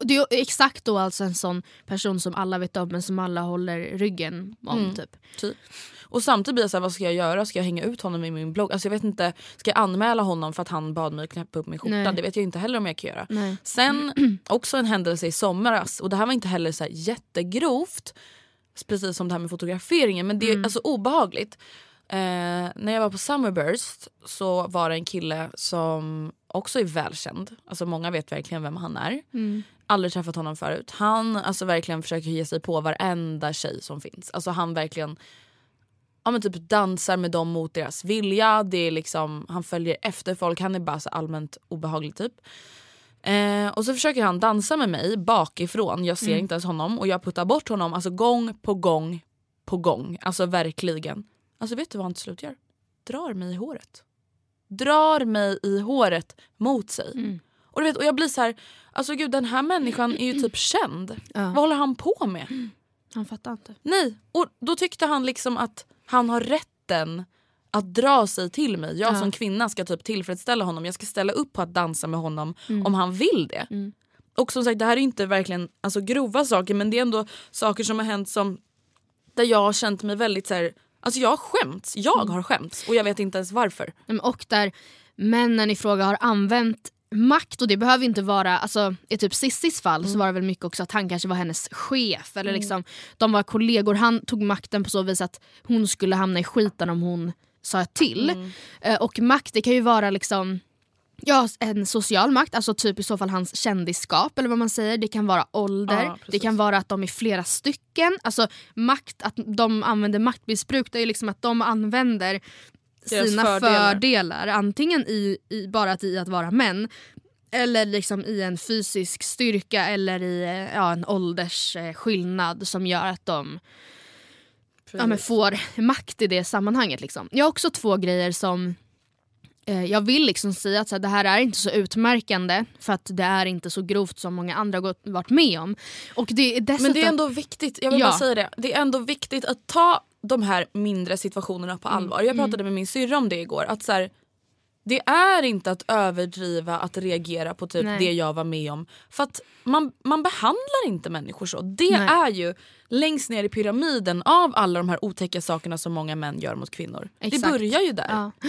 Det är exakt då alltså en sån person som alla vet om men som alla håller ryggen om. Mm. Typ. Typ. Och samtidigt blir jag såhär, vad ska jag göra? Ska jag hänga ut honom i min blogg? Alltså jag vet inte, ska jag anmäla honom för att han bad mig knäppa upp min skjorta? Nej. Det vet jag inte heller om jag kan göra. Nej. Sen också en händelse i somras och det här var inte heller så jättegrovt. Precis som det här med fotograferingen men det är alltså obehagligt. Eh, när jag var på Summerburst så var det en kille som också är välkänd. Alltså många vet verkligen vem han är. Aldrig träffat honom förut. Han alltså verkligen försöker ge sig på varenda tjej som finns. Alltså han verkligen ja, men typ dansar med dem mot deras vilja. Det är liksom, han följer efter folk. Han är bara så allmänt obehaglig typ. Eh, och så försöker han dansa med mig bakifrån. Jag ser inte ens honom och jag puttar bort honom alltså gång på gång på gång. Alltså verkligen. Alltså vet du vad han till slut gör? Drar mig i håret. Drar mig i håret mot sig. Och, du vet, och jag blir så här, alltså gud den här människan är ju typ känd. Vad håller han på med? Han fattar inte. Nej, och då tyckte han liksom att han har rätten att dra sig till mig. Jag som kvinna ska typ tillfredsställa honom. Jag ska ställa upp på att dansa med honom om han vill det. Och som sagt det här är inte verkligen alltså, grova saker men det är ändå saker som har hänt som där jag har känt mig väldigt så här, alltså jag har skämts. Jag har skämts och jag vet inte ens varför. Och där männen i fråga har använt makt och det behöver inte vara, alltså i typ Sissis fall så var det väl mycket också att han kanske var hennes chef eller liksom de var kollegor. Han tog makten på så vis att hon skulle hamna i skiten om hon sa till. Eh, och makt det kan ju vara liksom Ja, en social makt, alltså typ i så fall hans kändisskap eller vad man säger. Det kan vara ålder, precis. det kan vara att de är flera stycken. Alltså makt, att de använder maktmissbruk, det är ju liksom att de använder sina fördelar. fördelar. Antingen i, i, bara i att vara män eller liksom i en fysisk styrka eller i eh, ja, en åldersskillnad som gör att de ja, men får makt i det sammanhanget. Liksom. Jag har också två grejer som eh, jag vill liksom säga att så här, det här är inte så utmärkande för att det är inte så grovt som många andra gått, varit med om. Och det är dessutom, Men det är ändå viktigt, jag vill Ja. bara säga det. Det är ändå viktigt att ta de här mindre situationerna på allvar. Jag pratade med min syrra om det igår. Att så här, det är inte att överdriva att reagera på typ Nej. det jag var med om. För att man, man behandlar inte människor så. Det Nej. är ju längst ner i pyramiden av alla de här otäcka sakerna som många män gör mot kvinnor. Det Exakt. börjar ju där. Ja.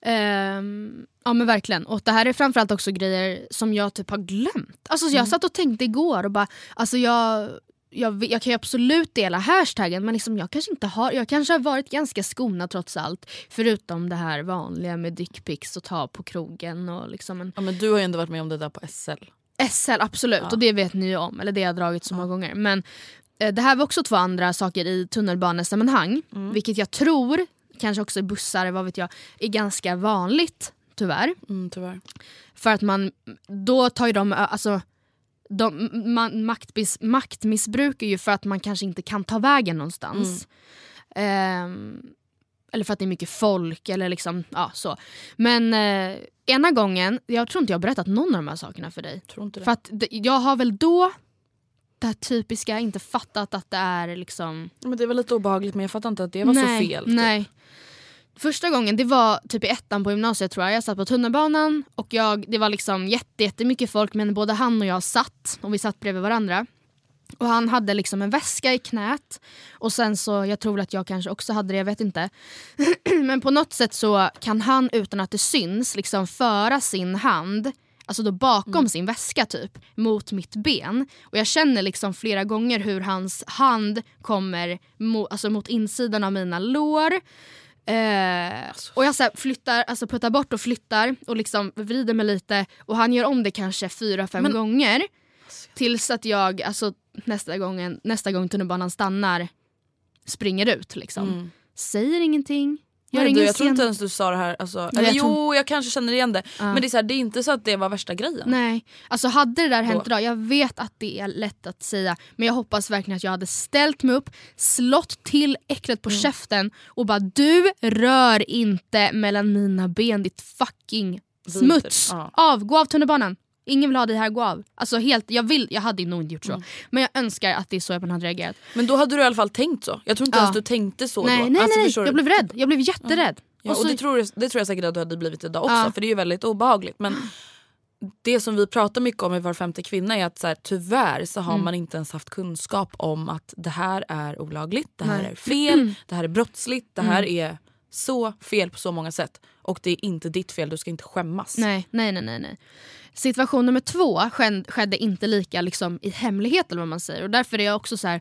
Ehm, ja men verkligen. Och det här är framförallt också grejer som jag typ har glömt. Alltså Mm. jag satt och tänkte igår och bara, alltså jag, jag, jag kan ju absolut dela hashtaggen men liksom jag kanske inte har, jag kanske har varit ganska skonad trots allt. Förutom det här vanliga med dickpics och ta på krogen och liksom en Ja, men du har ju ändå varit med om det där på SL. SL absolut och det vet ni ju om, eller det har jag dragit så många gånger. Men eh, det här var också två andra saker i tunnelbanesammanhang. Vilket jag tror, kanske också i bussar, vad vet jag, är ganska vanligt tyvärr. Mm, tyvärr. För att man, då tar ju de, alltså de, man, maktmis, maktmissbrukar ju för att man kanske inte kan ta vägen någonstans. Ehm, eller för att det är mycket folk eller liksom, ja så. Men eh, ena gången, jag tror inte jag har berättat någon av de här sakerna för dig. Tror inte det. För att jag har väl då, det här typiska, inte fattat att det är liksom Men det är väl lite obehagligt men jag fattar inte att det var nej, så fel. typ. Nej. Första gången det var typ i ettan på gymnasiet tror jag. Jag satt på tunnelbanan och jag, det var liksom jätte, jättemycket folk men både han och jag satt och vi satt bredvid varandra. Och han hade liksom en väska i knät och sen så, jag tror att jag kanske också hade det, jag vet inte. men på något sätt så kan han utan att det syns liksom föra sin hand alltså då bakom Mm. sin väska typ, mot mitt ben. Och jag känner liksom flera gånger hur hans hand kommer mo, alltså mot insidan av mina lår. Eh, Alltså. och jag så här flyttar, alltså puttar bort och flyttar och liksom vrider mig lite och han gör om det kanske fyra, fem Men- gånger. Tills att jag alltså, nästa, gången, nästa gång tunnelbanan stannar springer ut. Liksom. Säger ingenting. Gör Mm. Nej, du, jag tror inte ens du sa det här. Alltså, eller, jag jo, jag kanske känner igen det. Ja. Men det är, så här, det är inte så att det var värsta grejen. Nej, alltså hade det där hänt idag, jag vet att det är lätt att säga men jag hoppas verkligen att jag hade ställt mig upp, slått till äcklet Mm. på käften och bara du rör inte mellan mina ben ditt fucking smuts. Ja. Av, gå av tunnelbanan. Ingen vill ha dig här, gå av. Alltså helt, jag, vill, jag hade nog inte gjort så. Mm. Men jag önskar att det är så jag hade reagerat. Men då hade du i alla fall tänkt så. Jag tror inte Ja. ens du tänkte så nej, då. nej, Alltså, nej, förstår du? jag blev rädd. Jag blev jätterädd. Ja, Och och så- det, tror jag, det tror jag säkert att du hade blivit idag också för det är ju väldigt obehagligt. Men det som vi pratar mycket om i Var femte kvinna är att så här, tyvärr så Mm. har man inte ens haft kunskap om att det här är olagligt, det här Nej. Mm. är fel, det här är brottsligt, det här är så fel på så många sätt. Och det är inte ditt fel, du ska inte skämmas. Nej, nej, nej, nej. Situation nummer två skedde, inte lika liksom, i hemlighet eller vad man säger. Och därför är jag också så här.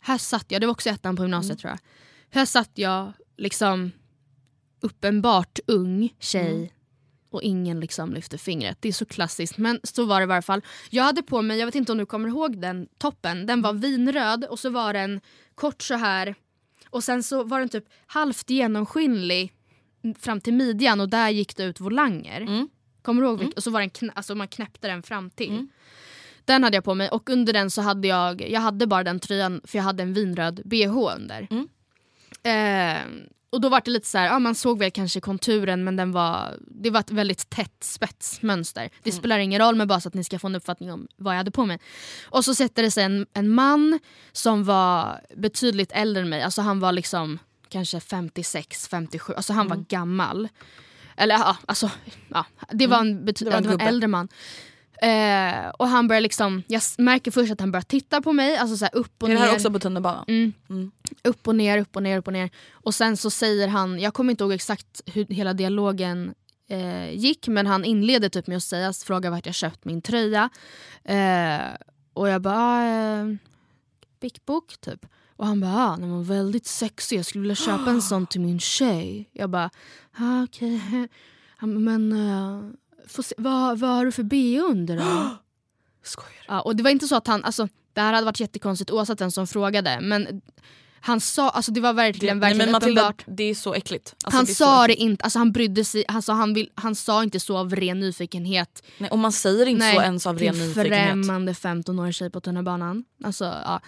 Här satt jag, det var också ettan på gymnasiet tror jag. Här satt jag liksom uppenbart ung tjej och ingen liksom lyfte fingret. Det är så klassiskt men så var det i varje fall. Jag hade på mig, jag vet inte om du kommer ihåg den toppen, den var vinröd och så var den kort så här och sen så var den typ halvt genomskinlig fram till midjan och där gick det ut volanger. Kommer du ihåg? vilk- Och så var den knä, alltså man knäppte den fram till. Den hade jag på mig och under den så hade jag, jag hade bara den tröjan för jag hade en vinröd bh under. Eh, och då var det lite så här, ja, man såg väl kanske konturen men den var, det var ett väldigt tätt spetsmönster. Det spelar ingen roll men bara så att ni ska få en uppfattning om vad jag hade på mig. Och så sätter det sig en, en man som var betydligt äldre än mig, alltså han var liksom kanske 56, 57, alltså han var gammal. Eller ja, alltså, ja, det var en, bety- Det var en det var en äldre man. Eh, och han börjar liksom, jag märker först att han börjar titta på mig, alltså så upp och är det ner. här också på tunnelbanan? Mm. Upp och ner, upp och ner, upp och ner. Och sen så säger han, jag kommer inte ihåg exakt hur hela dialogen eh, gick men han inleder typ med att säga, fråga vart jag köpt min tröja. Eh, och jag bara, ah, eh, Big Book typ. Och han bara, ah, den var väldigt sexig, jag skulle vilja köpa en sån till min tjej. Jag bara, ah, okej. Bara, Men får se, vad, vad har du för B under då? Skojar du? Ja, och det var inte så att han, alltså, det här hade varit jättekonstigt oavsett vem som frågade men han sa, alltså det var verkligen, Nej, verkligen men Matilda, uppenbart. det är så äckligt. Alltså, Han det sa det äckligt. inte, alltså han brydde sig, alltså han, vill, han sa inte så av ren nyfikenhet. Nej, och man säger inte så ens av ren nyfikenhet. främmande 15-årig tjej på tunnelbanan. Alltså, ja.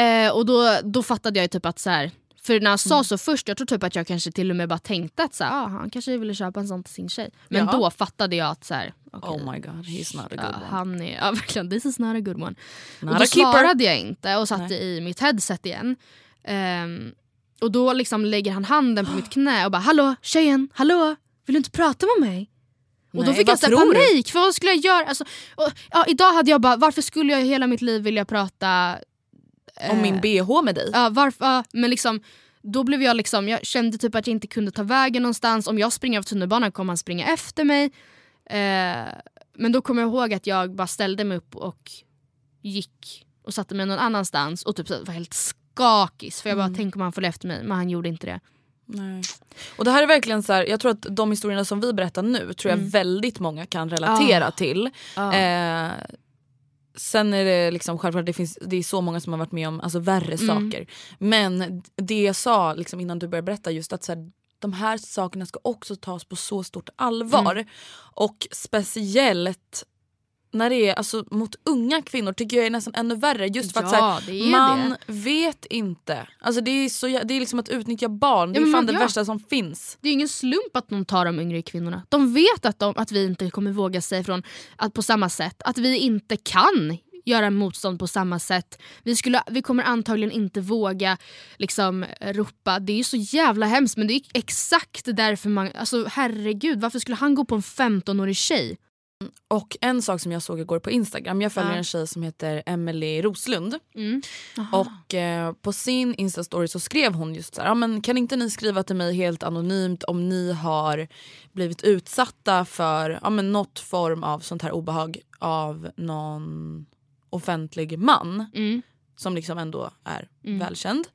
eh, och då, då fattade jag ju typ att så här, för när han sa Mm. så först, jag tror typ att jag kanske till och med bara tänkte att så här, ah, han kanske ville köpa en sån till sin tjej. Men Ja. då fattade jag att så här, okej, Oh my god, he's not a good ja, one. han är, ja verkligen, this is not a good one. Not och då a keeper. svarade jag inte och satte i mitt headset igen. Ehm, och då liksom lägger han handen på mitt knä och bara hallå tjejen, hallå, vill du inte prata med mig? och då Nej, fick vad jag så här tror du? panik, för vad skulle jag göra? Alltså, och, ja, idag hade jag bara, varför skulle jag i hela mitt liv vilja prata Om eh, min bh med dig? Ja, varför, men liksom, då blev jag liksom, jag kände typ att jag inte kunde ta vägen någonstans. Om jag springer av tunnelbanan kommer han springa efter mig. Eh, men då kommer jag ihåg att jag bara ställde mig upp och gick och satte mig någon annanstans och typ var helt skakis. För jag bara Mm. tänk om han följde efter mig, men han gjorde inte det. Nej. Och det här är verkligen så här, jag tror att de historierna som vi berättar nu tror jag väldigt många kan relatera Ah. till. Ja. Eh, sen är det liksom självklart det, finns, det är så många som har varit med om alltså, värre Mm. saker. Men det jag sa liksom, innan du började berätta just att så här, de här sakerna ska också tas på så stort allvar. Mm. Och speciellt när det är alltså, mot unga kvinnor tycker jag är nästan ännu värre. Just för att Ja, så här, det är man det. vet inte. Alltså, det, är så, det är liksom att utnyttja barn. Det Ja, är men fan det ja. värsta som finns. Det är ingen slump att de tar de yngre kvinnorna. De vet att, de, att vi inte kommer våga säga ifrån att på samma sätt. Att vi inte kan göra motstånd på samma sätt. Vi, skulle, vi kommer antagligen inte våga liksom, ropa. Det är ju så jävla hemskt men det är exakt därför man... Alltså herregud, varför skulle han gå på en 15-årig tjej? Och en sak som jag såg igår på Instagram, jag följer Ja. en tjej som heter Emily Roslund. Mm. Och eh, på sin instastory så skrev hon just så här, men kan inte ni skriva till mig helt anonymt om ni har blivit utsatta för men något form av sånt här obehag av någon offentlig man Mm. som liksom ändå är välkänd.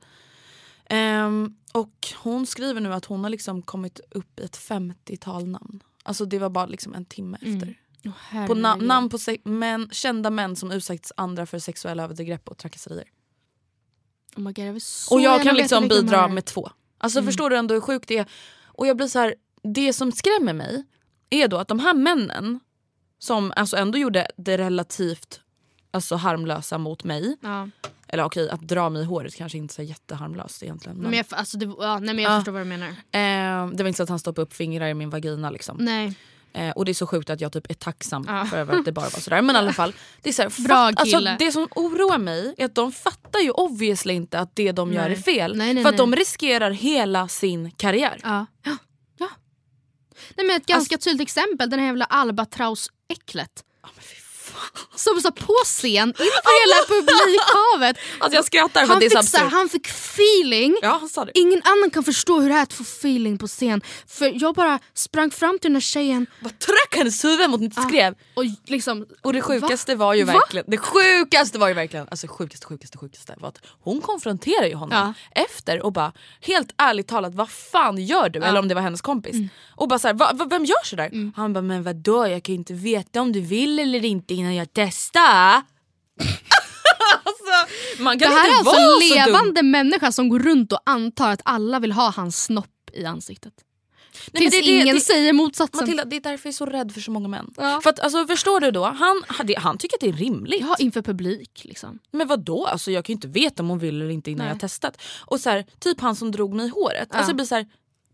Ehm, och hon skriver nu att hon har liksom kommit upp i ett 50-tal namn. Alltså det var bara liksom en timme efter. Åh, På na- namn på män, kända män som utsatts andra för sexuella övergrepp och trakasserier. Oh my God, jag Och jag kan liksom bidra med två. Alltså förstår du ändå hur sjukt det är? Och jag blir så här, det som skrämmer mig är då att de här männen som alltså ändå gjorde det relativt alltså harmlösa mot mig. Ja. Eller okej, att dra mig i håret kanske inte är så jätteharmlöst egentligen. Men, Men jag, alltså, det, ja, nej, men jag Ja. förstår vad du menar. eh, det var inte så att han stoppade upp fingrar i min vagina liksom. Nej. Eh, och det är så sjukt att jag typ är tacksam Ja. för att det bara var sådär. Men i alla fall. Det, är så här, Bra fatt, alltså, kille. det som oroar mig är att de fattar ju obviously inte att det de gör Nej. är fel. Nej, nej, för att de riskerar hela sin karriär. Ja. ja. Nej, men ett ganska tydligt exempel, den här jävla albatrausäcklet. Som så på scen inför hela publikhavet. Alltså jag skrattar för Han det är så absurt. han fick feeling. Ja han sa. Ingen annan kan förstå hur det är att få feeling på scen. För jag bara sprang fram till den här tjejen Bara tryck hennes huvud mot mitt skrev. och liksom... Och det sjukaste var ju Va? verkligen, det sjukaste var ju verkligen, alltså sjukaste sjukaste sjukaste var att hon konfronterar ju honom efter och bara helt ärligt talat vad fan gör du? Eller om det var hennes kompis. Mm. Och bara såhär, va, va, vem gör sådär? Han bara men vadå jag kan ju inte veta om du vill eller inte innan jag testar. alltså, man Det kan här inte är alltså vara en så dum. levande människa som går runt och antar att alla vill ha hans snopp i ansiktet. men Tills det- det- ingen det- säger motsatsen. Matilda, det är därför jag är så rädd för så många män. Ja. För att, alltså, förstår du då? Han, han- det- han tycker att det är rimligt. Ja, inför publik liksom. Men vad då? Alltså, jag kan ju inte veta om hon vill eller inte innan Nej. jag har testat. Och så här, typ han som drog mig i håret. Ja. Alltså, det blir så här,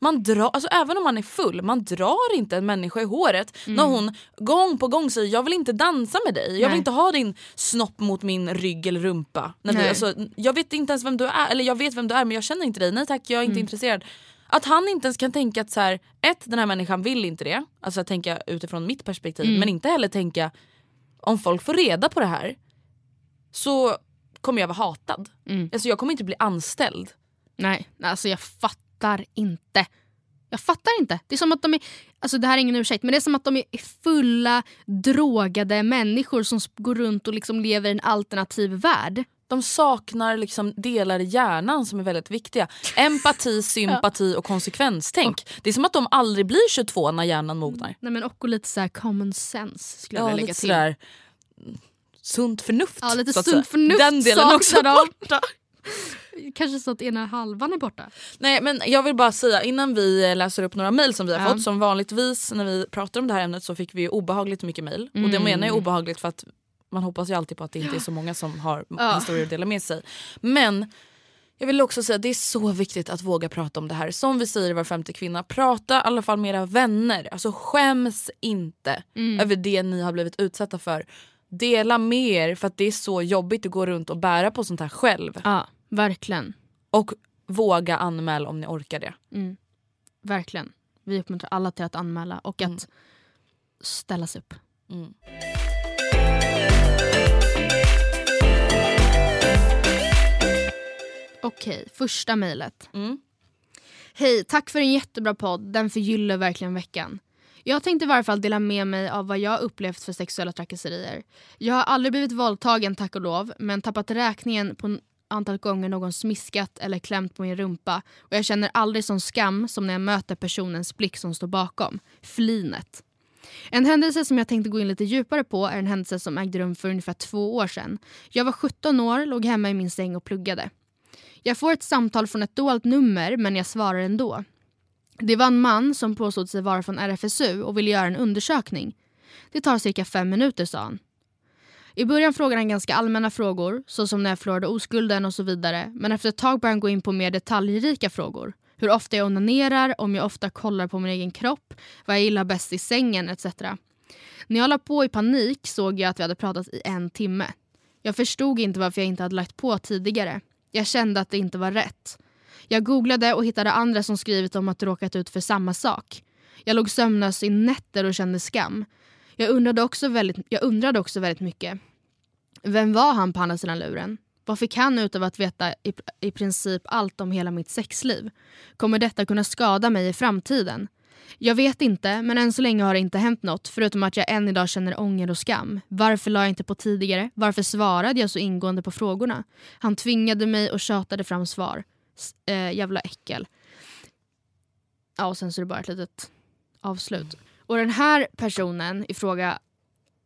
man drar, alltså, även om man är full, man drar inte en människa i håret när hon gång på gång säger jag vill inte dansa med dig. Jag vill Mm. Nej. inte ha din snopp mot min rygg eller rumpa. När vi, alltså, jag vet inte ens vem du är, eller jag vet vem du är men jag känner inte dig. Nej tack jag är inte Mm. intresserad. Att han inte ens kan tänka att så här, ett, den här människan vill inte det. Alltså att tänka utifrån mitt perspektiv. Mm. Men inte heller tänka om folk får reda på det här så kommer jag vara hatad. Mm. Alltså jag kommer inte bli anställd. Nej, alltså jag fattar inte. Jag fattar inte. Det är som att de är, alltså det här är ingen ursäkt, men det är som att de är fulla drogade människor som går runt och liksom lever i en alternativ värld. De saknar liksom delar i hjärnan som är väldigt viktiga. Empati, sympati och konsekvenstänk. Det är som att de aldrig blir 22 när hjärnan mognar. Nej, men och lite så här common sense skulle jag Ja, vilja lägga till. sådär sunt förnuft. Ja, lite sunt förnuft Den delen också borta. Kanske så att ena halvan är borta. Nej men jag vill bara säga innan vi läser upp några mejl som vi har Ja. fått. Som vanligtvis när vi pratar om det här ämnet så fick vi obehagligt mycket mejl. Och det Mm. menar jag obehagligt för att man hoppas ju alltid på att det inte är så många som har Ja. historier att dela med sig. Men jag vill också säga att det är så viktigt att våga prata om det här. Som vi säger Var femte kvinna, prata i alla fall med era vänner. Alltså skäms inte Mm. över det ni har blivit utsatta för. Dela med er för att det är så jobbigt att gå runt och bära på sånt här själv. Ja, verkligen. Och våga anmäla om ni orkar det. Mm. Verkligen. Vi uppmuntrar alla till att anmäla och att Mm. ställa sig upp. Mm. Okej, första mejlet. Mm. Hej, tack för en jättebra podd. Den förgyller verkligen veckan. Jag tänkte i varje fall dela med mig av vad jag upplevt för sexuella trakasserier. Jag har aldrig blivit våldtagen tack och lov men tappat räkningen på antal gånger någon smiskat eller klämt på min rumpa och jag känner aldrig sån skam som när jag möter personens blick som står bakom. Flinet. En händelse som jag tänkte gå in lite djupare på är en händelse som ägde rum för ungefär två år sedan. Jag var 17 år, låg hemma i min säng och pluggade. Jag får ett samtal från ett dolt nummer men jag svarar ändå. Det var en man som påstod sig vara från RFSU och ville göra en undersökning. Det tar cirka fem minuter sa han. I början frågade han ganska allmänna frågor såsom när jag förlorade oskulden och så vidare men efter ett tag började han gå in på mer detaljrika frågor. Hur ofta jag onanerar, om jag ofta kollar på min egen kropp, vad jag gillar bäst i sängen etc. När jag la på i panik såg jag att vi hade pratat i en timme. Jag förstod inte varför jag inte hade lagt på tidigare. Jag kände att det inte var rätt. Jag googlade och hittade andra som skrivit om att råkat ut för samma sak. Jag låg sömnlös i nätter och kände skam. Jag undrade, också väldigt, jag undrade också väldigt mycket. Vem var han på andra sidan luren? Vad fick han ut av att veta i, i princip allt om hela mitt sexliv? Kommer detta kunna skada mig i framtiden? Jag vet inte, men än så länge har det inte hänt något förutom att jag än idag känner ånger och skam. Varför la jag inte på tidigare? Varför svarade jag så ingående på frågorna? Han tvingade mig och tjatade fram svar. Äh, jävla äckel. Ja, och sen så är det bara ett litet avslut. Och den här personen i fråga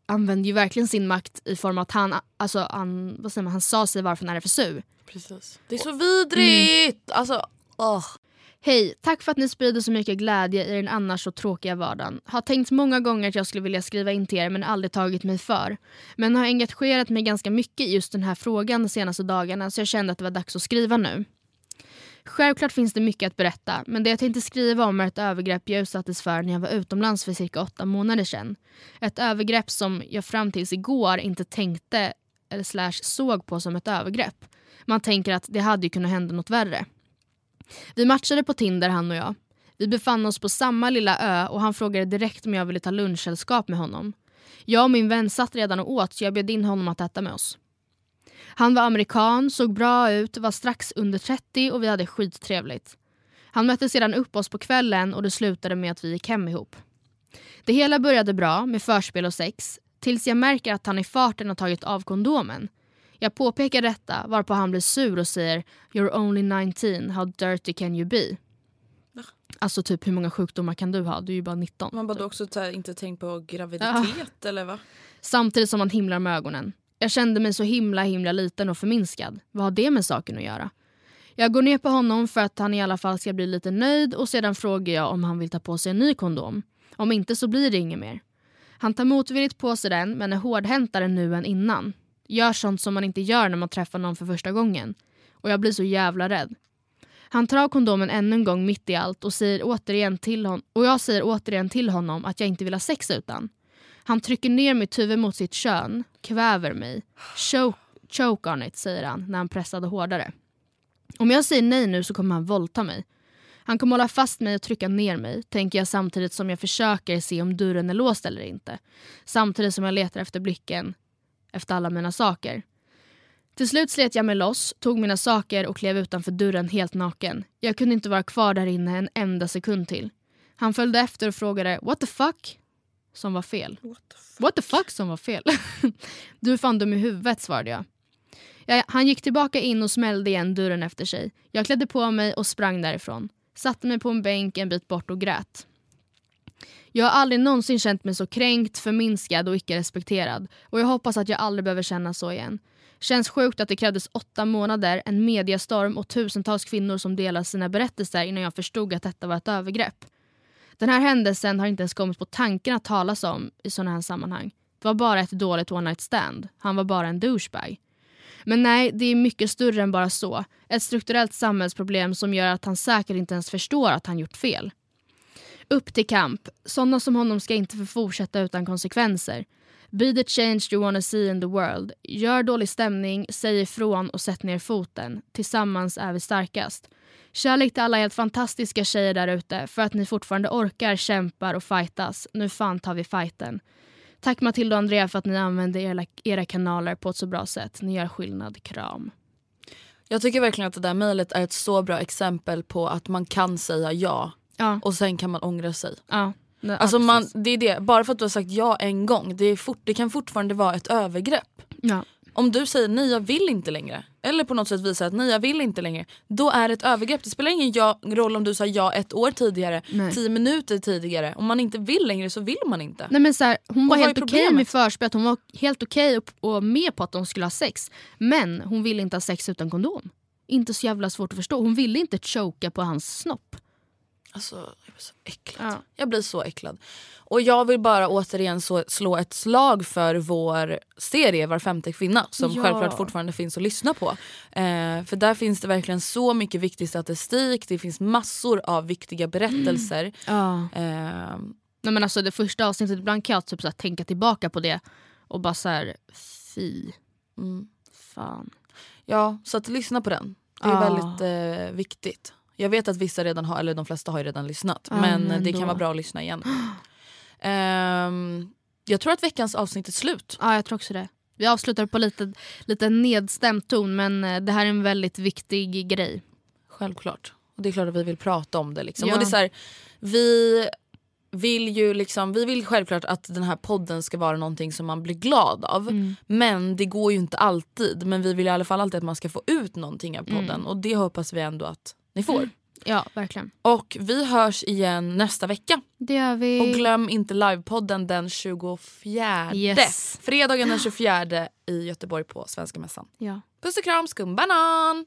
använde ju verkligen sin makt i form av att han, alltså, han, vad säger man, han sa sig vara från RFSU. Precis. Det är så vidrigt! Mm. Alltså, oh. Hej, tack för att ni sprider så mycket glädje i den annars så tråkiga vardagen. Har tänkt många gånger att jag skulle vilja skriva in till er men aldrig tagit mig för. Men har engagerat mig ganska mycket i just den här frågan de senaste dagarna så jag kände att det var dags att skriva nu. Självklart finns det mycket att berätta, men det jag tänkte skriva om är ett övergrepp jag utsattes för när jag var utomlands för cirka åtta månader sedan. Ett övergrepp som jag fram tills igår inte tänkte eller slash såg på som ett övergrepp. Man tänker att det hade ju kunnat hända något värre. Vi matchade på Tinder han och jag. Vi befann oss på samma lilla ö och han frågade direkt om jag ville ta lunchsällskap med honom. Jag och min vän satt redan och åt så jag bjöd in honom att äta med oss. Han var amerikan, såg bra ut, var strax under 30 och vi hade skittrevligt. Han mötte sedan upp oss på kvällen och det slutade med att vi gick hem ihop. Det hela började bra med förspel och sex tills jag märker att han i farten har tagit av kondomen. Jag påpekar detta varpå han blir sur och säger “You're only 19, how dirty can you be?” Alltså typ hur många sjukdomar kan du ha? Du är ju bara 19. Man bara typ. också inte tänkt på graviditet ja. eller va? Samtidigt som han himlar med ögonen. Jag kände mig så himla himla liten och förminskad. Vad har det med saken att göra? Jag går ner på honom för att han i alla fall ska bli lite nöjd och sedan frågar jag om han vill ta på sig en ny kondom. Om inte så blir det inget mer. Han tar motvilligt på sig den men är hårdhäntare nu än innan. Gör sånt som man inte gör när man träffar någon för första gången. Och jag blir så jävla rädd. Han tar av kondomen ännu en gång mitt i allt och, säger återigen till hon och jag säger återigen till honom att jag inte vill ha sex utan. Han trycker ner mitt huvud mot sitt kön, kväver mig. Choke, choke on it, säger han när han pressade hårdare. Om jag säger nej nu så kommer han våldta mig. Han kommer hålla fast mig och trycka ner mig, tänker jag samtidigt som jag försöker se om dörren är låst eller inte. Samtidigt som jag letar efter blicken efter alla mina saker. Till slut slet jag mig loss, tog mina saker och klev utanför dörren helt naken. Jag kunde inte vara kvar där inne en enda sekund till. Han följde efter och frågade “What the fuck?” Som var fel. What the fuck, What the fuck som var fel? du är fan dum i huvudet svarade jag. jag. Han gick tillbaka in och smällde igen dörren efter sig. Jag klädde på mig och sprang därifrån. Satte mig på en bänk en bit bort och grät. Jag har aldrig någonsin känt mig så kränkt, förminskad och icke respekterad. Och jag hoppas att jag aldrig behöver känna så igen. Känns sjukt att det krävdes åtta månader, en mediastorm och tusentals kvinnor som delar sina berättelser innan jag förstod att detta var ett övergrepp. Den här händelsen har inte ens kommit på tanken att talas om i sådana här sammanhang. Det var bara ett dåligt one night stand. Han var bara en douchebag. Men nej, det är mycket större än bara så. Ett strukturellt samhällsproblem som gör att han säkert inte ens förstår att han gjort fel. Upp till kamp. Sådana som honom ska inte få fortsätta utan konsekvenser. Be the change you wanna see in the world. Gör dålig stämning, säg ifrån och sätt ner foten. Tillsammans är vi starkast. Kärlek till alla helt fantastiska tjejer där ute för att ni fortfarande orkar, kämpar och fightas. Nu fan tar vi fighten. Tack Matilda och Andrea för att ni använder era, era kanaler på ett så bra sätt. Ni gör skillnad. Kram. Jag tycker verkligen att det där mejlet är ett så bra exempel på att man kan säga ja, ja. och sen kan man ångra sig. Ja. Nej, alltså man, det är det, bara för att du har sagt ja en gång, det, fort, det kan fortfarande vara ett övergrepp. Ja. Om du säger nej jag vill inte längre, eller på något sätt visar att nej jag vill inte längre, då är det ett övergrepp. Det spelar ingen ja, roll om du sa ja ett år tidigare, nej. tio minuter tidigare. Om man inte vill längre så vill man inte. Nej, men så här, hon var helt okej okay med förspel, hon var helt okej okay och, och med på att de skulle ha sex. Men hon ville inte ha sex utan kondom. Inte så jävla svårt att förstå. Hon ville inte choka på hans snopp. Alltså, jag blir så äcklad. Ja. Jag blir så äcklad. Och jag vill bara återigen så, slå ett slag för vår serie Var femte kvinna som ja. självklart fortfarande finns att lyssna på. Eh, för där finns det verkligen så mycket viktig statistik, det finns massor av viktiga berättelser. Mm. Ja. Eh, Nej, men alltså, det första avsnittet, ibland kan jag typ så här, tänka tillbaka på det och bara så här, fy. Mm. Fan. Ja, så att lyssna på den. Det är ah. väldigt eh, viktigt. Jag vet att vissa redan har, eller de flesta har redan lyssnat. Ah, men, men det kan vara bra att lyssna igen. um, Jag tror att veckans avsnitt är slut. Ja, jag tror också det. Vi avslutar på lite, lite nedstämd ton men eh, det här är en väldigt viktig grej. Självklart. Och det är klart att vi vill prata om det. Liksom. Ja. Och det är så här, vi vill ju liksom, vi vill självklart att den här podden ska vara någonting som man blir glad av. Mm. Men det går ju inte alltid. Men vi vill i alla fall alltid att man ska få ut någonting av podden. Mm. Och det hoppas vi ändå att ni får. Ja, verkligen. Och vi hörs igen nästa vecka. Det gör vi. Och glöm inte livepodden den 24. Yes. Fredagen den 24 i Göteborg på Svenska Mässan. Ja. Puss och kram, skumbanan!